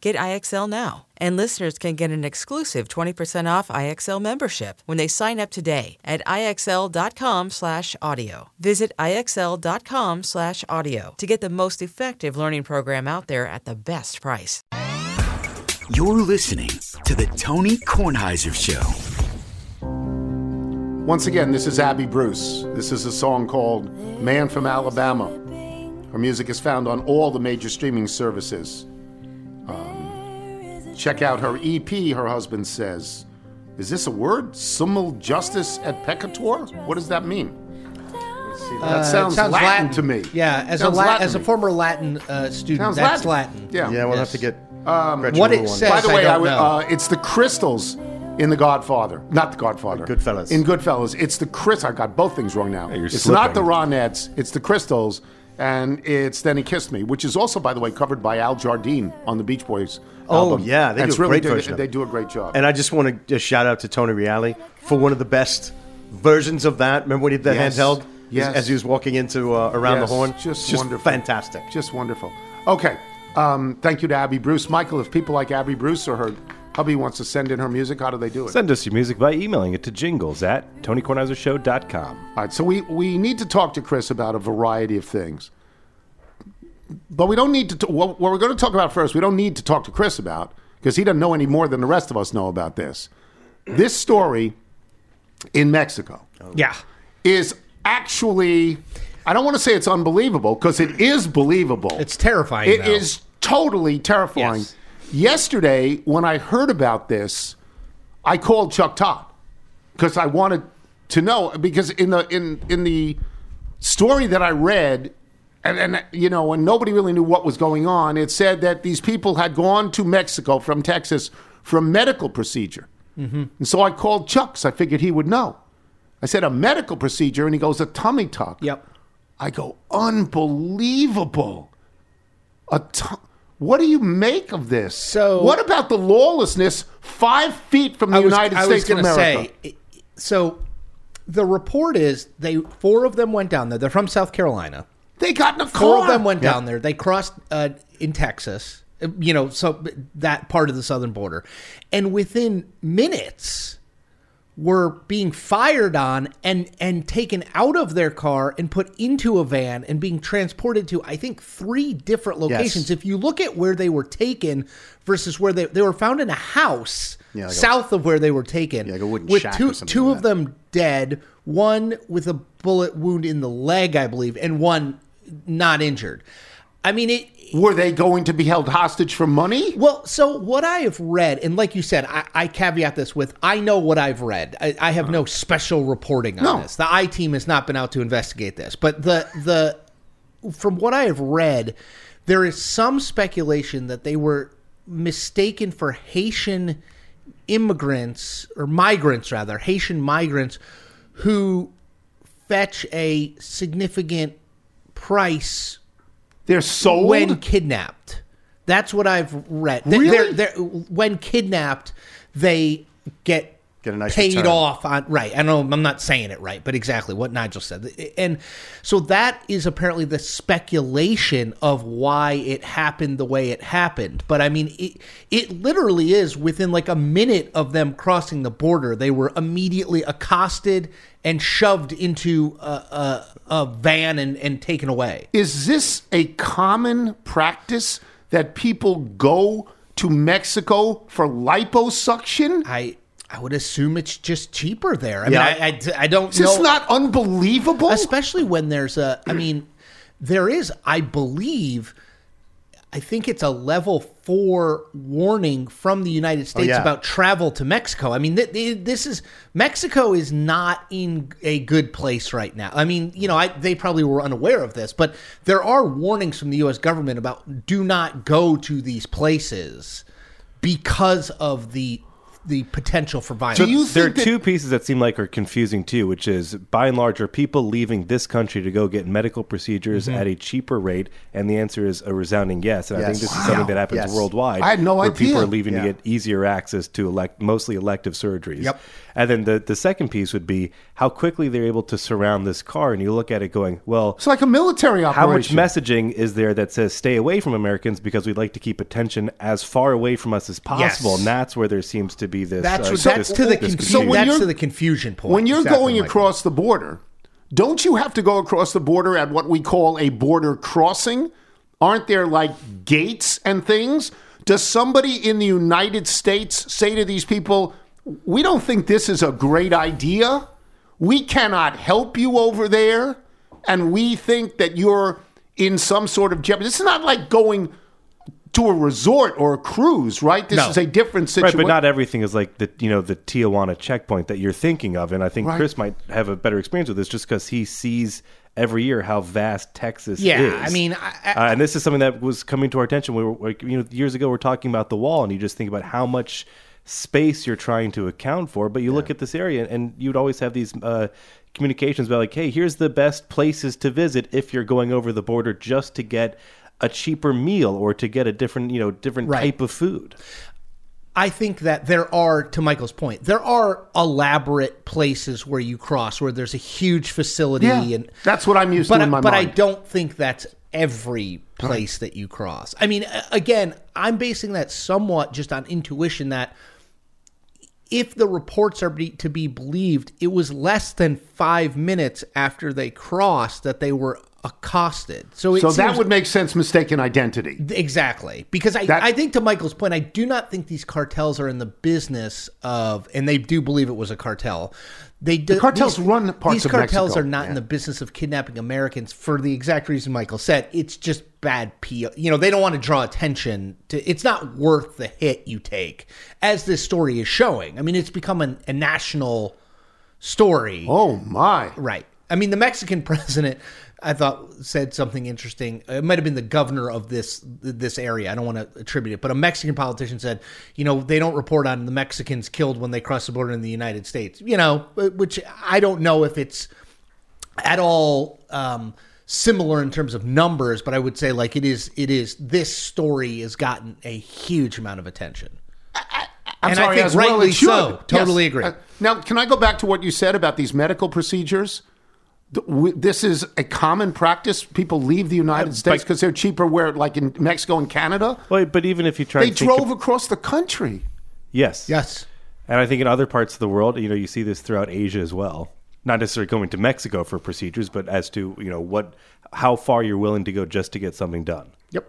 Get IXL now. And listeners can get an exclusive 20% off IXL membership when they sign up today at IXL.com/audio. Visit IXL.com/audio to get the most effective learning program out there at the best price. You're listening to the Tony Kornheiser Show. Once again, this is Abby Bruce. This is a song called Man from Alabama. Her music is found on all the major streaming services. Check out her EP, her husband says. Is this a word? Simul justus et peccator? What does that mean? That Uh, it sounds, Latin, to me. Yeah, as a Sounds La- Latin as a former Latin uh, student, Sounds that's Latin. Latin. Yeah. Yeah, we'll have to get Um, what it says- By the way, don't I would, uh, it's the crystals in The Godfather, not The Godfather. Goodfellas. In Goodfellas, it's the crystal. I got both things wrong now. you're it's slipping. not the Ronettes. It's the crystals, and it's Then He Kissed Me, which is also, by the way, covered by Al Jardine on the Beach Boys. Oh, album. yeah, they And do a really great good. version of They do a great job. And I just want to just shout out to Tony Reali for one of the best versions of that. Remember when he did the Yes. handheld? Yes. As he was walking into uh, around Yes, the horn. just, just wonderful, fantastic. just wonderful. Okay, um, thank you to Abby Bruce, Michael. If people like Abby Bruce or her hubby wants to send in her music, how do they do it? Send us your music by emailing it to jingles at tonykornheisershow.com. All right, so we, we need to talk to Chris about a variety of things. But we don't need to. T- what, what we're going to talk about first, we don't need to talk to Chris about because he doesn't know any more than the rest of us know about this. This story in Mexico oh. Yeah. is actually. I don't want to say it's unbelievable because it is believable. It's terrifying. It though. is totally terrifying. Yes. Yesterday, when I heard about this, I called Chuck Todd because I wanted to know because in the in in the story that I read, and, and you know, when nobody really knew what was going on, it said that these people had gone to Mexico from Texas for a medical procedure, Mm-hmm. and so I called Chuck because I figured he would know. I said a medical procedure, and he goes a tummy tuck. Yep. I go, unbelievable. A what do you make of this? So- what about the lawlessness five feet from the was, United I States was of America? say. So, the report is they four of them went down there. They're from South Carolina. They got in a car. Four of them went down there. They crossed uh, in Texas. uh, You know, so that part of the southern border, and within minutes were being fired on and and taken out of their car and put into a van and being transported to I think three different locations. Yes. If you look at where they were taken versus where they they were found in a house Yeah, like a- south of where they were taken, Yeah, like a wooden with shack two or something two like of them dead, one with a bullet wound in the leg, I believe, and one not injured. I mean it. Were they going to be held hostage for money? Well, so what I have read, and like you said, I, I caveat this with I know what I've read. I, I have no special reporting on No. this. The I team has not been out to investigate this, but the the from what I have read, there is some speculation that they were mistaken for Haitian immigrants or migrants rather, Haitian migrants who fetch a significant price They're sold. when kidnapped. That's what I've read. Really? They're, they're, when kidnapped, they get Get a nice paid return. off on right. I know I'm not saying it right, but exactly what Nigel said. And so that is apparently the speculation of why it happened the way it happened. But I mean, it it literally is within like a minute of them crossing the border, they were immediately accosted and shoved into a, a, a van and, and taken away. Is this a common practice that people go to Mexico for liposuction? I I would assume it's just cheaper there. I Yeah. mean, I, I, I don't Is know. this not unbelievable? especially when there's a. I mean, there is. I believe. I think it's a level four warning from the United oh, States yeah. about travel to Mexico. I mean, th- th- this is Mexico is not in a good place right now. I mean, you know, I, they probably were unaware of this, but there are warnings from the U.S. government about do not go to these places because of the the potential for violence. Do you there are that- two pieces that seem like are confusing too, which is by and large, are people leaving this country to go get medical procedures Mm-hmm. at a cheaper rate? And the answer is a resounding yes. And I think Yes. this is something that happens Yes. worldwide. I had no where people are leaving Yeah. to get easier access to elect, mostly elective surgeries. Yep. And then the, the second piece would be how quickly they're able to surround this car. And you look at it going, well, It's like a military operation. how much messaging is there that says stay away from Americans because we'd like to keep attention as far away from us as possible? Yes. And that's where there seems to be this. That's uh, what, that's this- to the this confu- So when that's you're- to the confusion point. When you're Exactly, going Michael. across the border, don't you have to go across the border at what we call a border crossing? Aren't there like gates and things? Does somebody in the United States say to these people, we don't think this is a great idea? We cannot help you over there, and we think that you're in some sort of jeopardy. This is not like going to a resort or a cruise, right? This No. is a different situation. Right, situation. but not everything is like the you know the Tijuana checkpoint that you're thinking of, and I think Right. Chris might have a better experience with this just because he sees every year how vast Texas Yeah, is. I mean, I- I- uh, and this is something that was coming to our attention. We were like, you know years ago we are talking about the wall, and you just think about how much space you're trying to account for. But you look at this area, and you'd always have these. Uh, communications about like hey here's the best places to visit if you're going over the border just to get a cheaper meal or to get a different you know different Right. type of food I think that there are, to Michael's point, there are elaborate places where you cross where there's a huge facility, Yeah, and that's what I'm used but to in my mind. but I don't think that's every place that you cross. I mean, again, I'm basing that somewhat just on intuition that if the reports are be, to be believed, it was less than five minutes after they crossed that they were accosted. So, it So that would make sense. Mistaken identity. Exactly. Because I, That- I think to Michael's point, I do not think these cartels are in the business of, and they do believe it was a cartel. They do, The cartels these, run parts These of cartels Mexico. are not in the business of kidnapping Americans for the exact reason Michael said. It's just bad PR. You know, they don't want to draw attention to. It's not worth the hit you take, as this story is showing. I mean, it's become an, a national story. Oh my! Right. I mean, the Mexican president, I thought, said something interesting. It might have been the governor of this this area. I don't want to attribute it, but a Mexican politician said, you know, they don't report on the Mexicans killed when they cross the border in the United States. You know, which I don't know if it's at all um, similar in terms of numbers, but I would say like it is. It is. This story has gotten a huge amount of attention. I'm and sorry, I think well rightly it so. Totally Yes. agree. Uh, now, can I go back to what you said about these medical procedures? Th- w- This is a common practice. People leave the United States because they're cheaper. Where, like in Mexico and Canada, Well, but even if you try, they to think drove across the country. Yes. Yes. And I think in other parts of the world, you know, you see this throughout Asia as well. Not necessarily going to Mexico for procedures, but as to you know what, how far you're willing to go just to get something done. Yep.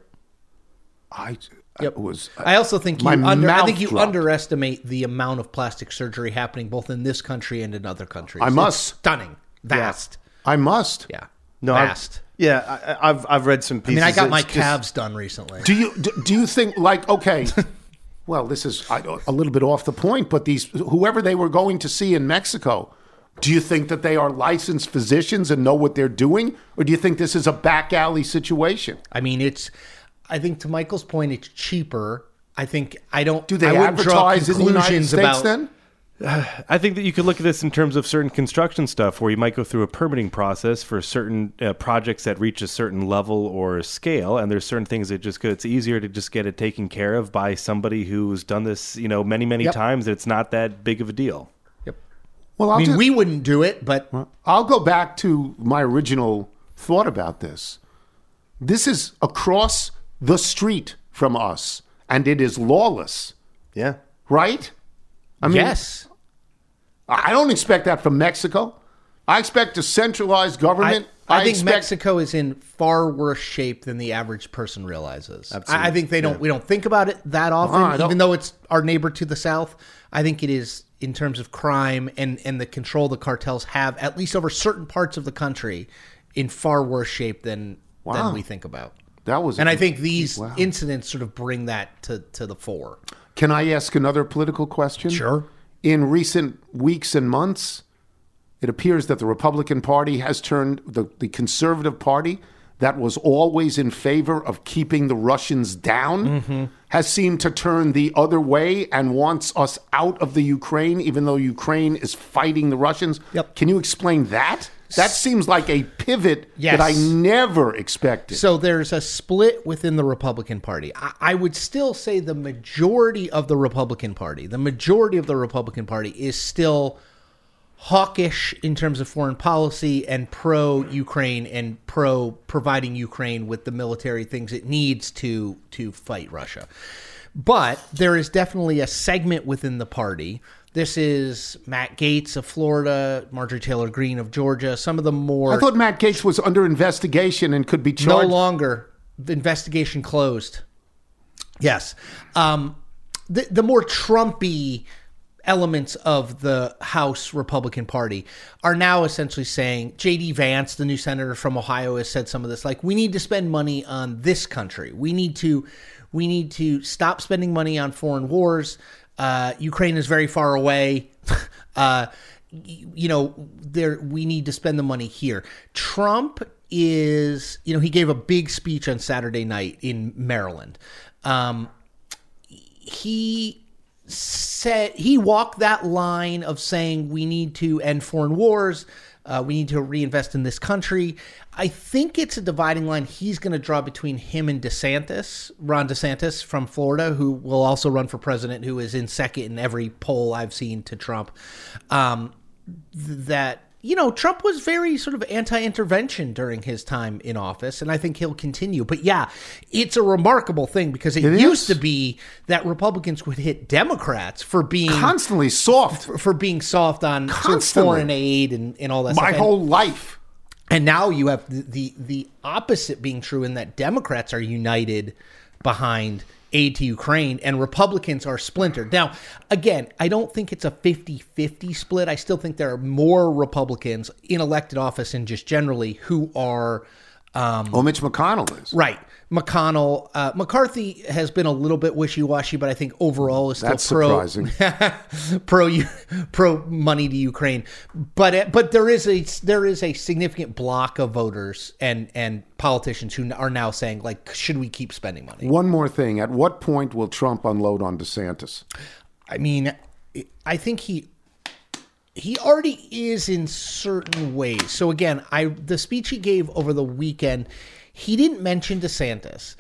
I yep. was. Uh, I also think you my under, I think you dropped. underestimate the amount of plastic surgery happening both in this country and in other countries. I It's must. stunning, vast. I must. Yeah, No, I've- yeah, I, I've I've read some pieces. I mean, I got It's my just- calves done recently. Do you do, do you think like okay? well, this is I, a little bit off the point, but these whoever they were going to see in Mexico, do you think that they are licensed physicians and know what they're doing, or do you think this is a back alley situation? I mean, it's. I think to Michael's point, it's cheaper. I think I don't. Do they I wouldn't draw advertise in the United conclusions States about, then? I think that you could look at this in terms of certain construction stuff where you might go through a permitting process for certain uh, projects that reach a certain level or scale, and there's certain things that just go, it's easier to just get it taken care of by somebody who's done this, you know, many many Yep. times. It's not that big of a deal. Yep. Well, I I'll mean, just- we wouldn't do it, but I'll go back to my original thought about this. This is across the street from us, and it is lawless, Yeah. right? I mean, yes, I don't expect that from Mexico. I expect a centralized government. I, I think expect- Mexico is in far worse shape than the average person realizes. I, I think they don't. We don't think about it that often, Oh, even though it's our neighbor to the south. I think it is in terms of crime and and the control the cartels have, at least over certain parts of the country, in far worse shape than Wow. than we think about. That was, And I think these Wow. incidents sort of bring that to to the fore. Can I ask another political question? Sure. In recent weeks and months, it appears that the Republican Party has turned the, the conservative party that was always in favor of keeping the Russians down Mm-hmm. has seemed to turn the other way and wants us out of the Ukraine, even though Ukraine is fighting the Russians. Yep. Can you explain that? That seems like a pivot Yes. that I never expected. So there's a split within the Republican Party. I, I would still say the majority of the Republican Party, the majority of the Republican Party is still hawkish in terms of foreign policy and pro Ukraine and pro providing Ukraine with the military things it needs to to fight Russia. But there is definitely a segment within the party. This is Matt Gaetz of Florida, Marjorie Taylor Greene of Georgia, some of the more I thought Matt Gaetz was under investigation and could be charged. no longer. The investigation closed. Yes. Um, the, the more Trumpy elements of the House Republican Party are now essentially saying J.D. Vance, the new senator from Ohio, has said some of this. Like, we need to spend money on this country. We need to, we need to stop spending money on foreign wars. Uh, Ukraine is very far away. uh, you know, there we need to spend the money here. Trump is, you know, he gave a big speech on Saturday night in Maryland. Um, he said he walked that line of saying we need to end foreign wars. Uh, we need to reinvest in this country. I think it's a dividing line he's going to draw between him and DeSantis, Ron DeSantis from Florida, who will also run for president, who is in second in every poll I've seen to Trump. Um, th- that you know Trump was very sort of anti-intervention during his time in office, and I think he'll continue. But yeah, it's a remarkable thing because it, It used is. to be that Republicans would hit Democrats for being Constantly soft. for, for being soft on sort of foreign aid and, and all that. My stuff. And- whole life. And now you have the, the the opposite being true in that Democrats are united behind aid to Ukraine and Republicans are splintered. Now, again, I don't think it's a 50-50 split. I still think there are more Republicans in elected office and just generally who are um, Well, Mitch McConnell is. Right. McConnell, uh, McCarthy has been a little bit wishy-washy, but I think overall is still That's pro surprising. pro pro money to Ukraine. But uh, but there is a there is a significant block of voters and and politicians who are now saying like, should we keep spending money? One more thing. At what point will Trump unload on DeSantis? I mean, I think he he already is in certain ways. So again, I the speech he gave over the weekend, he didn't mention DeSantis.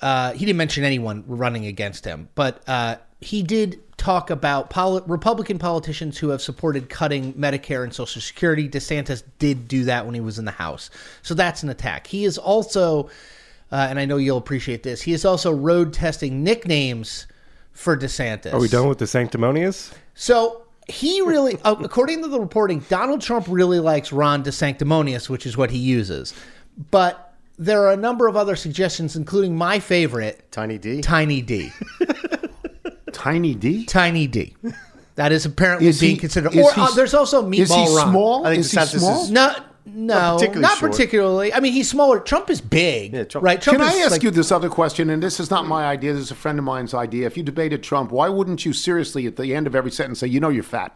Uh, he didn't mention anyone running against him, but uh, he did talk about poli- Republican politicians who have supported cutting Medicare and Social Security. DeSantis did do that when he was in the House, so that's an attack. He is also, uh, and I know you'll appreciate this. He is also road testing nicknames for DeSantis. Are we done with the sanctimonious? So he really, uh, according to the reporting, Donald Trump really likes Ron DeSanctimonious, which is what he uses. But there are a number of other suggestions, including my favorite, Tiny D. Tiny D. Tiny D. Tiny D. That is apparently Is being he- considered. Or he- uh, there's also Meatball is he Ron. small? I think is he small? is- No, no, particularly not short. particularly. I mean, he's smaller. Trump is big, Yeah, Trump- right? Trump Can I ask like- you this other question? And this is not my idea. This is a friend of mine's idea. If you debated Trump, why wouldn't you seriously at the end of every sentence say, "You know, you're fat"?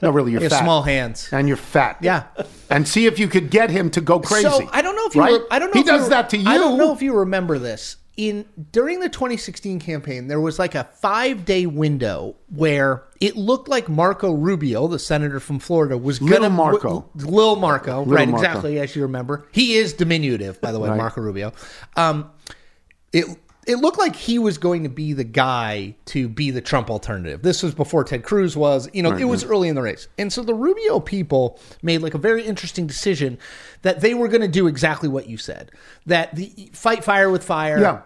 No, really, you're He has fat. small hands. and you're fat. Yeah. and see if you could get him to go crazy. So I don't know if you. right? re- I don't know. He if you does re- that to you. I don't know if you remember this. In during the 2016 campaign, there was like a five day window where it looked like Marco Rubio, the senator from Florida, was gonna Marco. w- Lil Marco, right? Marco. Exactly as you remember. He is diminutive, by the way, Right. Marco Rubio. Um, it it looked like he was going to be the guy to be the Trump alternative. This was before Ted Cruz was, you know, it was early in the race. And so the Rubio people made like a very interesting decision that they were going to do exactly what you said. That the fight fire with fire. Yeah,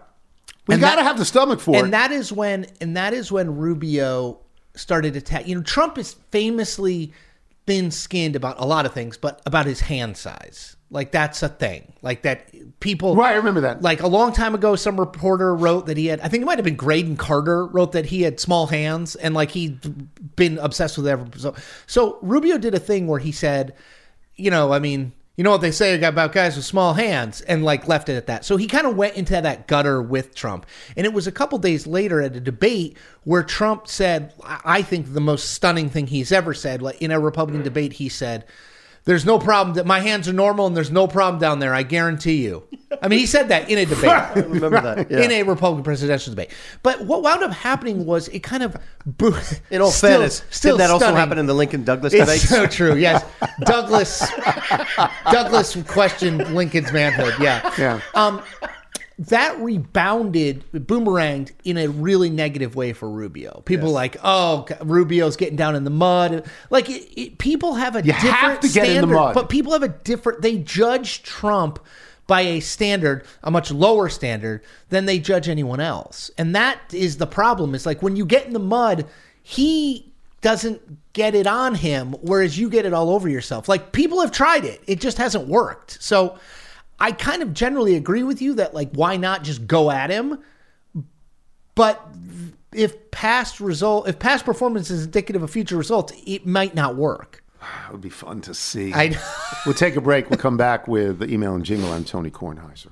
we got to have the stomach for and it. that is when and that is when Rubio started attack. You know, Trump is famously thin-skinned about a lot of things, but about his hand size. Like that's a thing. Like that people Right, I remember that. Like a long time ago some reporter wrote that he had I think it might have been Graydon Carter wrote that he had small hands and like he'd been obsessed with ever so so Rubio did a thing where he said, you know, I mean, you know what they say about guys with small hands and like left it at that. So he kind of went into that gutter with Trump. And it was a couple days later at a debate where Trump said, I I think the most stunning thing he's ever said, like in a Republican debate, he said, there's no problem that my hands are normal and there's no problem down there. I guarantee you. I mean, he said that in a debate. I remember that. Yeah. In a Republican presidential debate, but what wound up happening was it kind of, bo- In all still- fairness, still did that also stunning. happen in the Lincoln Douglas It's so true. Yes, Douglas. Douglas questioned Lincoln's manhood. Yeah. Yeah. Um, that rebounded, boomeranged in a really negative way for Rubio. People like, oh, Rubio's getting down in the mud. Like, it, it, people have a You different have to get in the standard, mud. but people have a different. They judge Trump by a standard, a much lower standard than they judge anyone else, and that is the problem. It's like when you get in the mud, he doesn't get it on him, whereas you get it all over yourself. Like people have tried it, it just hasn't worked. So. I kind of generally agree with you that like why not just go at him? But if past result if past performance is indicative of future results, it might not work. It would be fun to see. I we'll take a break. We'll come back with the email and jingle. I'm Tony Kornheiser.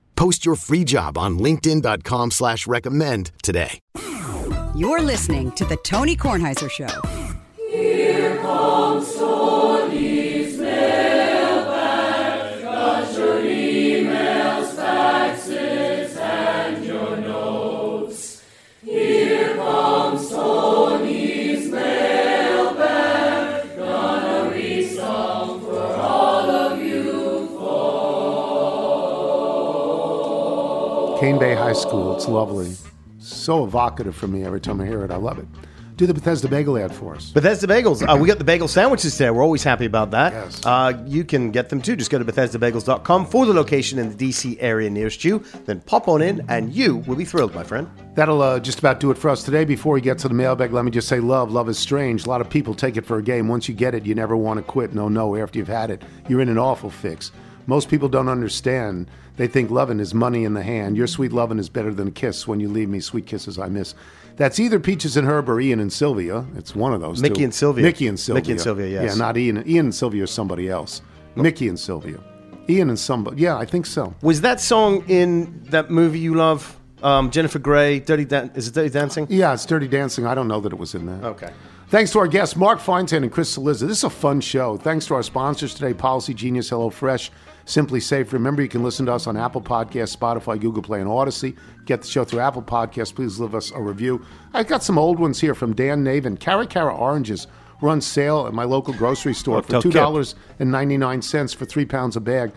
Post your free job on linkedin.com slash recommend today. You're listening to the Tony Kornheiser Show. Here comes Tony's Bay High School. It's lovely. So evocative for me every time I hear it. I love it. Do the Bethesda Bagel ad for us. Bethesda Bagels. Uh, we got the bagel sandwiches today. We're always happy about that. Yes. Uh, you can get them too. Just go to BethesdaBagels.com for the location in the DC area nearest you. Then pop on in, and you will be thrilled, my friend. That'll uh, just about do it for us today. Before we get to the mailbag, let me just say love. Love is strange. A lot of people take it for a game. Once you get it, you never want to quit. No, no, after you've had it, you're in an awful fix. Most people don't understand. They think loving is money in the hand. Your sweet loving is better than a kiss. When you leave me, sweet kisses I miss. That's either Peaches and Herb or Ian and Sylvia. It's one of those. Mickey two. and Sylvia. Mickey and Sylvia. Mickey and Sylvia, yes. Yeah, not Ian. Ian and Sylvia are somebody else. Mickey and Sylvia. Ian and somebody. Yeah, I think so. Was that song in that movie you love? Um, Jennifer Grey, Dirty Dan- Is it Dirty Dancing? Yeah, it's Dirty Dancing. I don't know that it was in there. Okay. Thanks to our guests, Mark Feinsand and Chris Cillizza. This is a fun show. Thanks to our sponsors today, Policygenius, HelloFresh, SimpliSafe. Remember, you can listen to us on Apple Podcasts, Spotify, Google Play, and Audacy. Get the show through Apple Podcasts. Please leave us a review. I've got some old ones here from Dan Navin. Cara Cara Oranges run sale at my local grocery store Oh, for two dollars ninety nine for three pounds a bag.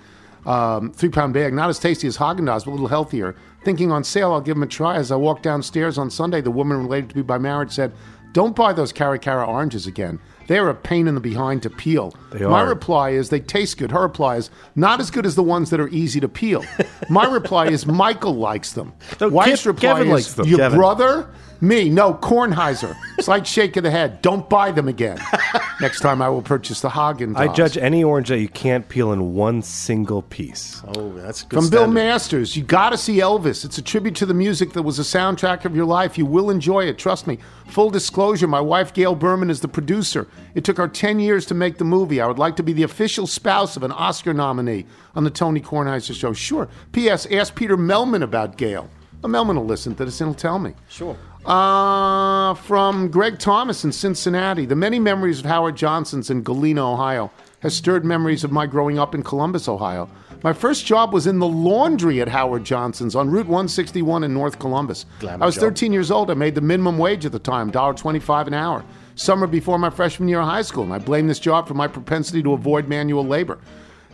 Um, three pound bag, not as tasty as Haagen Dazs, but a little healthier. Thinking on sale, I'll give them a try. As I walked downstairs on Sunday, the woman related to me by marriage said, "Don't buy those Cara Cara oranges again. They are a pain in the behind to peel." They My are. reply is, "They taste good." Her reply is, "Not as good as the ones that are easy to peel." My reply is, "Michael likes them." No, Wife's Kev- reply Kevin is, likes them. "Your Kevin. brother." Me, no, Kornheiser. Slight shake of the head. Don't buy them again. Next time I will purchase the Haagen I judge any orange that you can't peel in one single piece. Oh, that's good From Bill. Masters, you got to see Elvis. It's a tribute to the music that was a soundtrack of your life. You will enjoy it, trust me. Full disclosure, my wife Gail Berman is the producer. It took her 10 years to make the movie. I would like to be the official spouse of an Oscar nominee on the Tony Kornheiser show. Sure. P.S. Ask Peter Melman about Gail. Melman will listen to this and he'll tell me. Sure. Uh, from Greg Thomas in Cincinnati. The many memories of Howard Johnson's in Galena, Ohio, has stirred memories of my growing up in Columbus, Ohio. My first job was in the laundry at Howard Johnson's on Route 161 in North Columbus. Glamour I was job. 13 years old. I made the minimum wage at the time, $1.25 an hour. Summer before my freshman year of high school, and I blame this job for my propensity to avoid manual labor.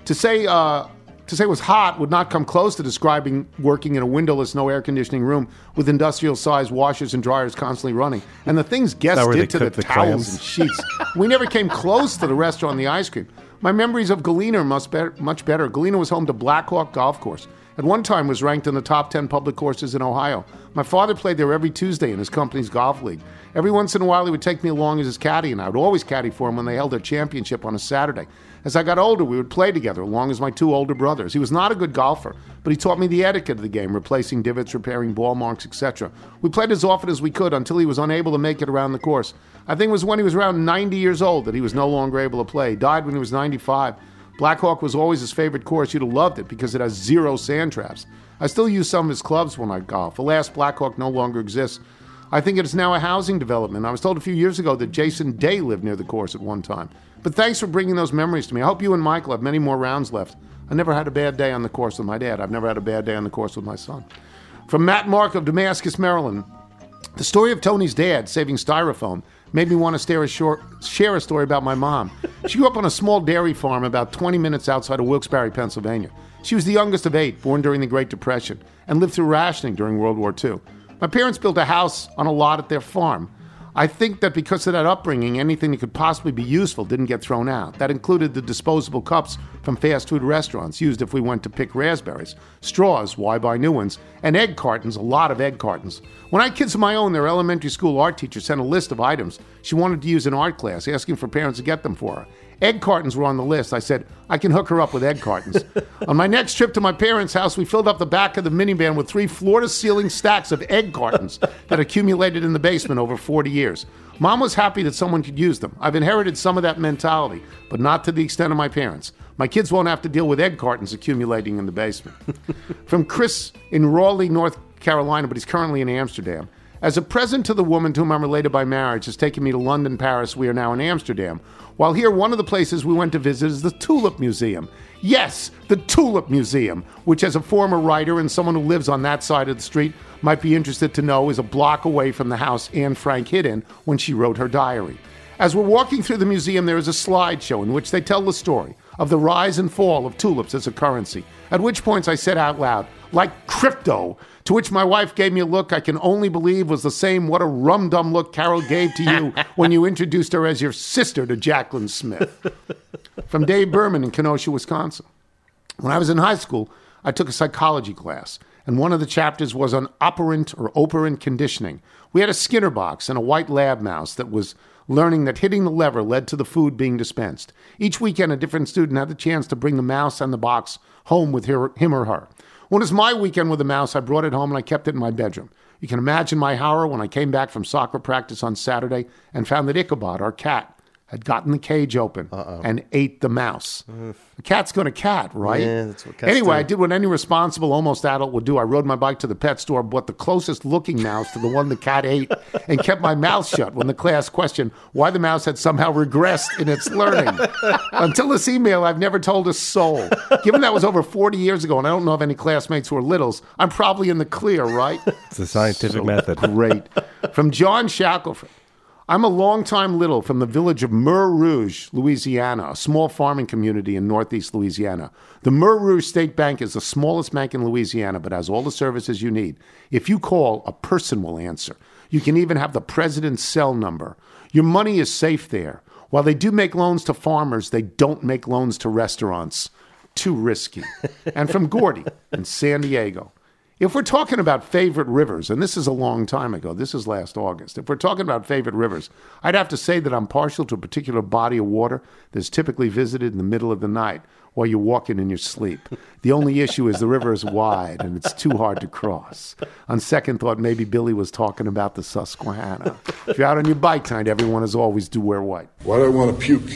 To say uh, to say it was hot would not come close to describing working in a windowless, no air conditioning room with industrial sized washers and dryers constantly running. And the things guests did to the, the towels clams? and sheets. we never came close to the restaurant and the ice cream. My memories of Galena are much better, much better. Galena was home to Blackhawk Golf Course. At one time was ranked in the top 10 public courses in Ohio. My father played there every Tuesday in his company's golf league. Every once in a while, he would take me along as his caddy, and I would always caddy for him when they held their championship on a Saturday. As I got older, we would play together, along as my two older brothers. He was not a good golfer, but he taught me the etiquette of the game, replacing divots, repairing ball marks, etc. We played as often as we could until he was unable to make it around the course. I think it was when he was around 90 years old that he was no longer able to play. He died when he was 95. Blackhawk was always his favorite course. You'd have loved it because it has zero sand traps. I still use some of his clubs when I golf. Alas, Blackhawk no longer exists. I think it is now a housing development. I was told a few years ago that Jason Day lived near the course at one time. But thanks for bringing those memories to me. I hope you and Michael have many more rounds left. I never had a bad day on the course with my dad. I've never had a bad day on the course with my son. From Matt Mark of Damascus, Maryland. The story of Tony's dad saving styrofoam made me want to a short, share a story about my mom. She grew up on a small dairy farm about 20 minutes outside of Wilkes-Barre, Pennsylvania. She was the youngest of eight, born during the Great Depression, and lived through rationing during World War II. My parents built a house on a lot at their farm. I think that because of that upbringing, anything that could possibly be useful didn't get thrown out. That included the disposable cups from fast food restaurants used if we went to pick raspberries, straws, why buy new ones, and egg cartons, a lot of egg cartons. When I had kids of my own, their elementary school art teacher sent a list of items she wanted to use in art class, asking for parents to get them for her. Egg cartons were on the list. I said, I can hook her up with egg cartons. on my next trip to my parents' house, we filled up the back of the minivan with three floor to ceiling stacks of egg cartons that accumulated in the basement over 40 years. Mom was happy that someone could use them. I've inherited some of that mentality, but not to the extent of my parents. My kids won't have to deal with egg cartons accumulating in the basement. From Chris in Raleigh, North Carolina, but he's currently in Amsterdam. As a present to the woman to whom I'm related by marriage has taken me to London, Paris. We are now in Amsterdam. While here, one of the places we went to visit is the Tulip Museum. Yes, the Tulip Museum, which, as a former writer and someone who lives on that side of the street, might be interested to know is a block away from the house Anne Frank hid in when she wrote her diary. As we're walking through the museum, there is a slideshow in which they tell the story of the rise and fall of tulips as a currency. At which points I said out loud, like crypto, To which my wife gave me a look I can only believe was the same what a rum dum look Carol gave to you when you introduced her as your sister to Jaclyn Smith. From Dave Berman in Kenosha, Wisconsin. When I was in high school, I took a psychology class, and one of the chapters was on operant or operant conditioning. We had a Skinner box and a white lab mouse that was learning that hitting the lever led to the food being dispensed. Each weekend, a different student had the chance to bring the mouse and the box home with her, him or her. When it was my weekend with the mouse, I brought it home and I kept it in my bedroom. You can imagine my horror when I came back from soccer practice on Saturday and found that Ichabod, our cat, had gotten the cage open and ate the mouse. A cat's going to cat, right? Yeah, that's what cats anyway, do. I did what any responsible, almost adult would do. I rode my bike to the pet store, bought the closest looking mouse to the one the cat ate, and kept my mouth shut when the class questioned why the mouse had somehow regressed in its learning. Until this email, I've never told a soul. Given that was over 40 years ago, and I don't know of any classmates who are littles, I'm probably in the clear, right? It's a scientific So method. Great. From John Shackelford. I'm a longtime little from the village of Mer Rouge, Louisiana, a small farming community in northeast Louisiana. The Mer Rouge State Bank is the smallest bank in Louisiana, but has all the services you need. If you call, a person will answer. You can even have the president's cell number. Your money is safe there. While they do make loans to farmers, they don't make loans to restaurants. Too risky. and from Gordy in San Diego. If we're talking about favorite rivers, and this is a long time ago, this is last August. If we're talking about favorite rivers, I'd have to say that I'm partial to a particular body of water that's typically visited in the middle of the night while you're walking in your sleep. The only issue is the river is wide and it's too hard to cross. On second thought, maybe Billy was talking about the Susquehanna. If you're out on your bike tonight, everyone as always do wear white. Why do I want to puke?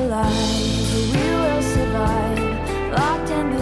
Alive, we will survive. Locked in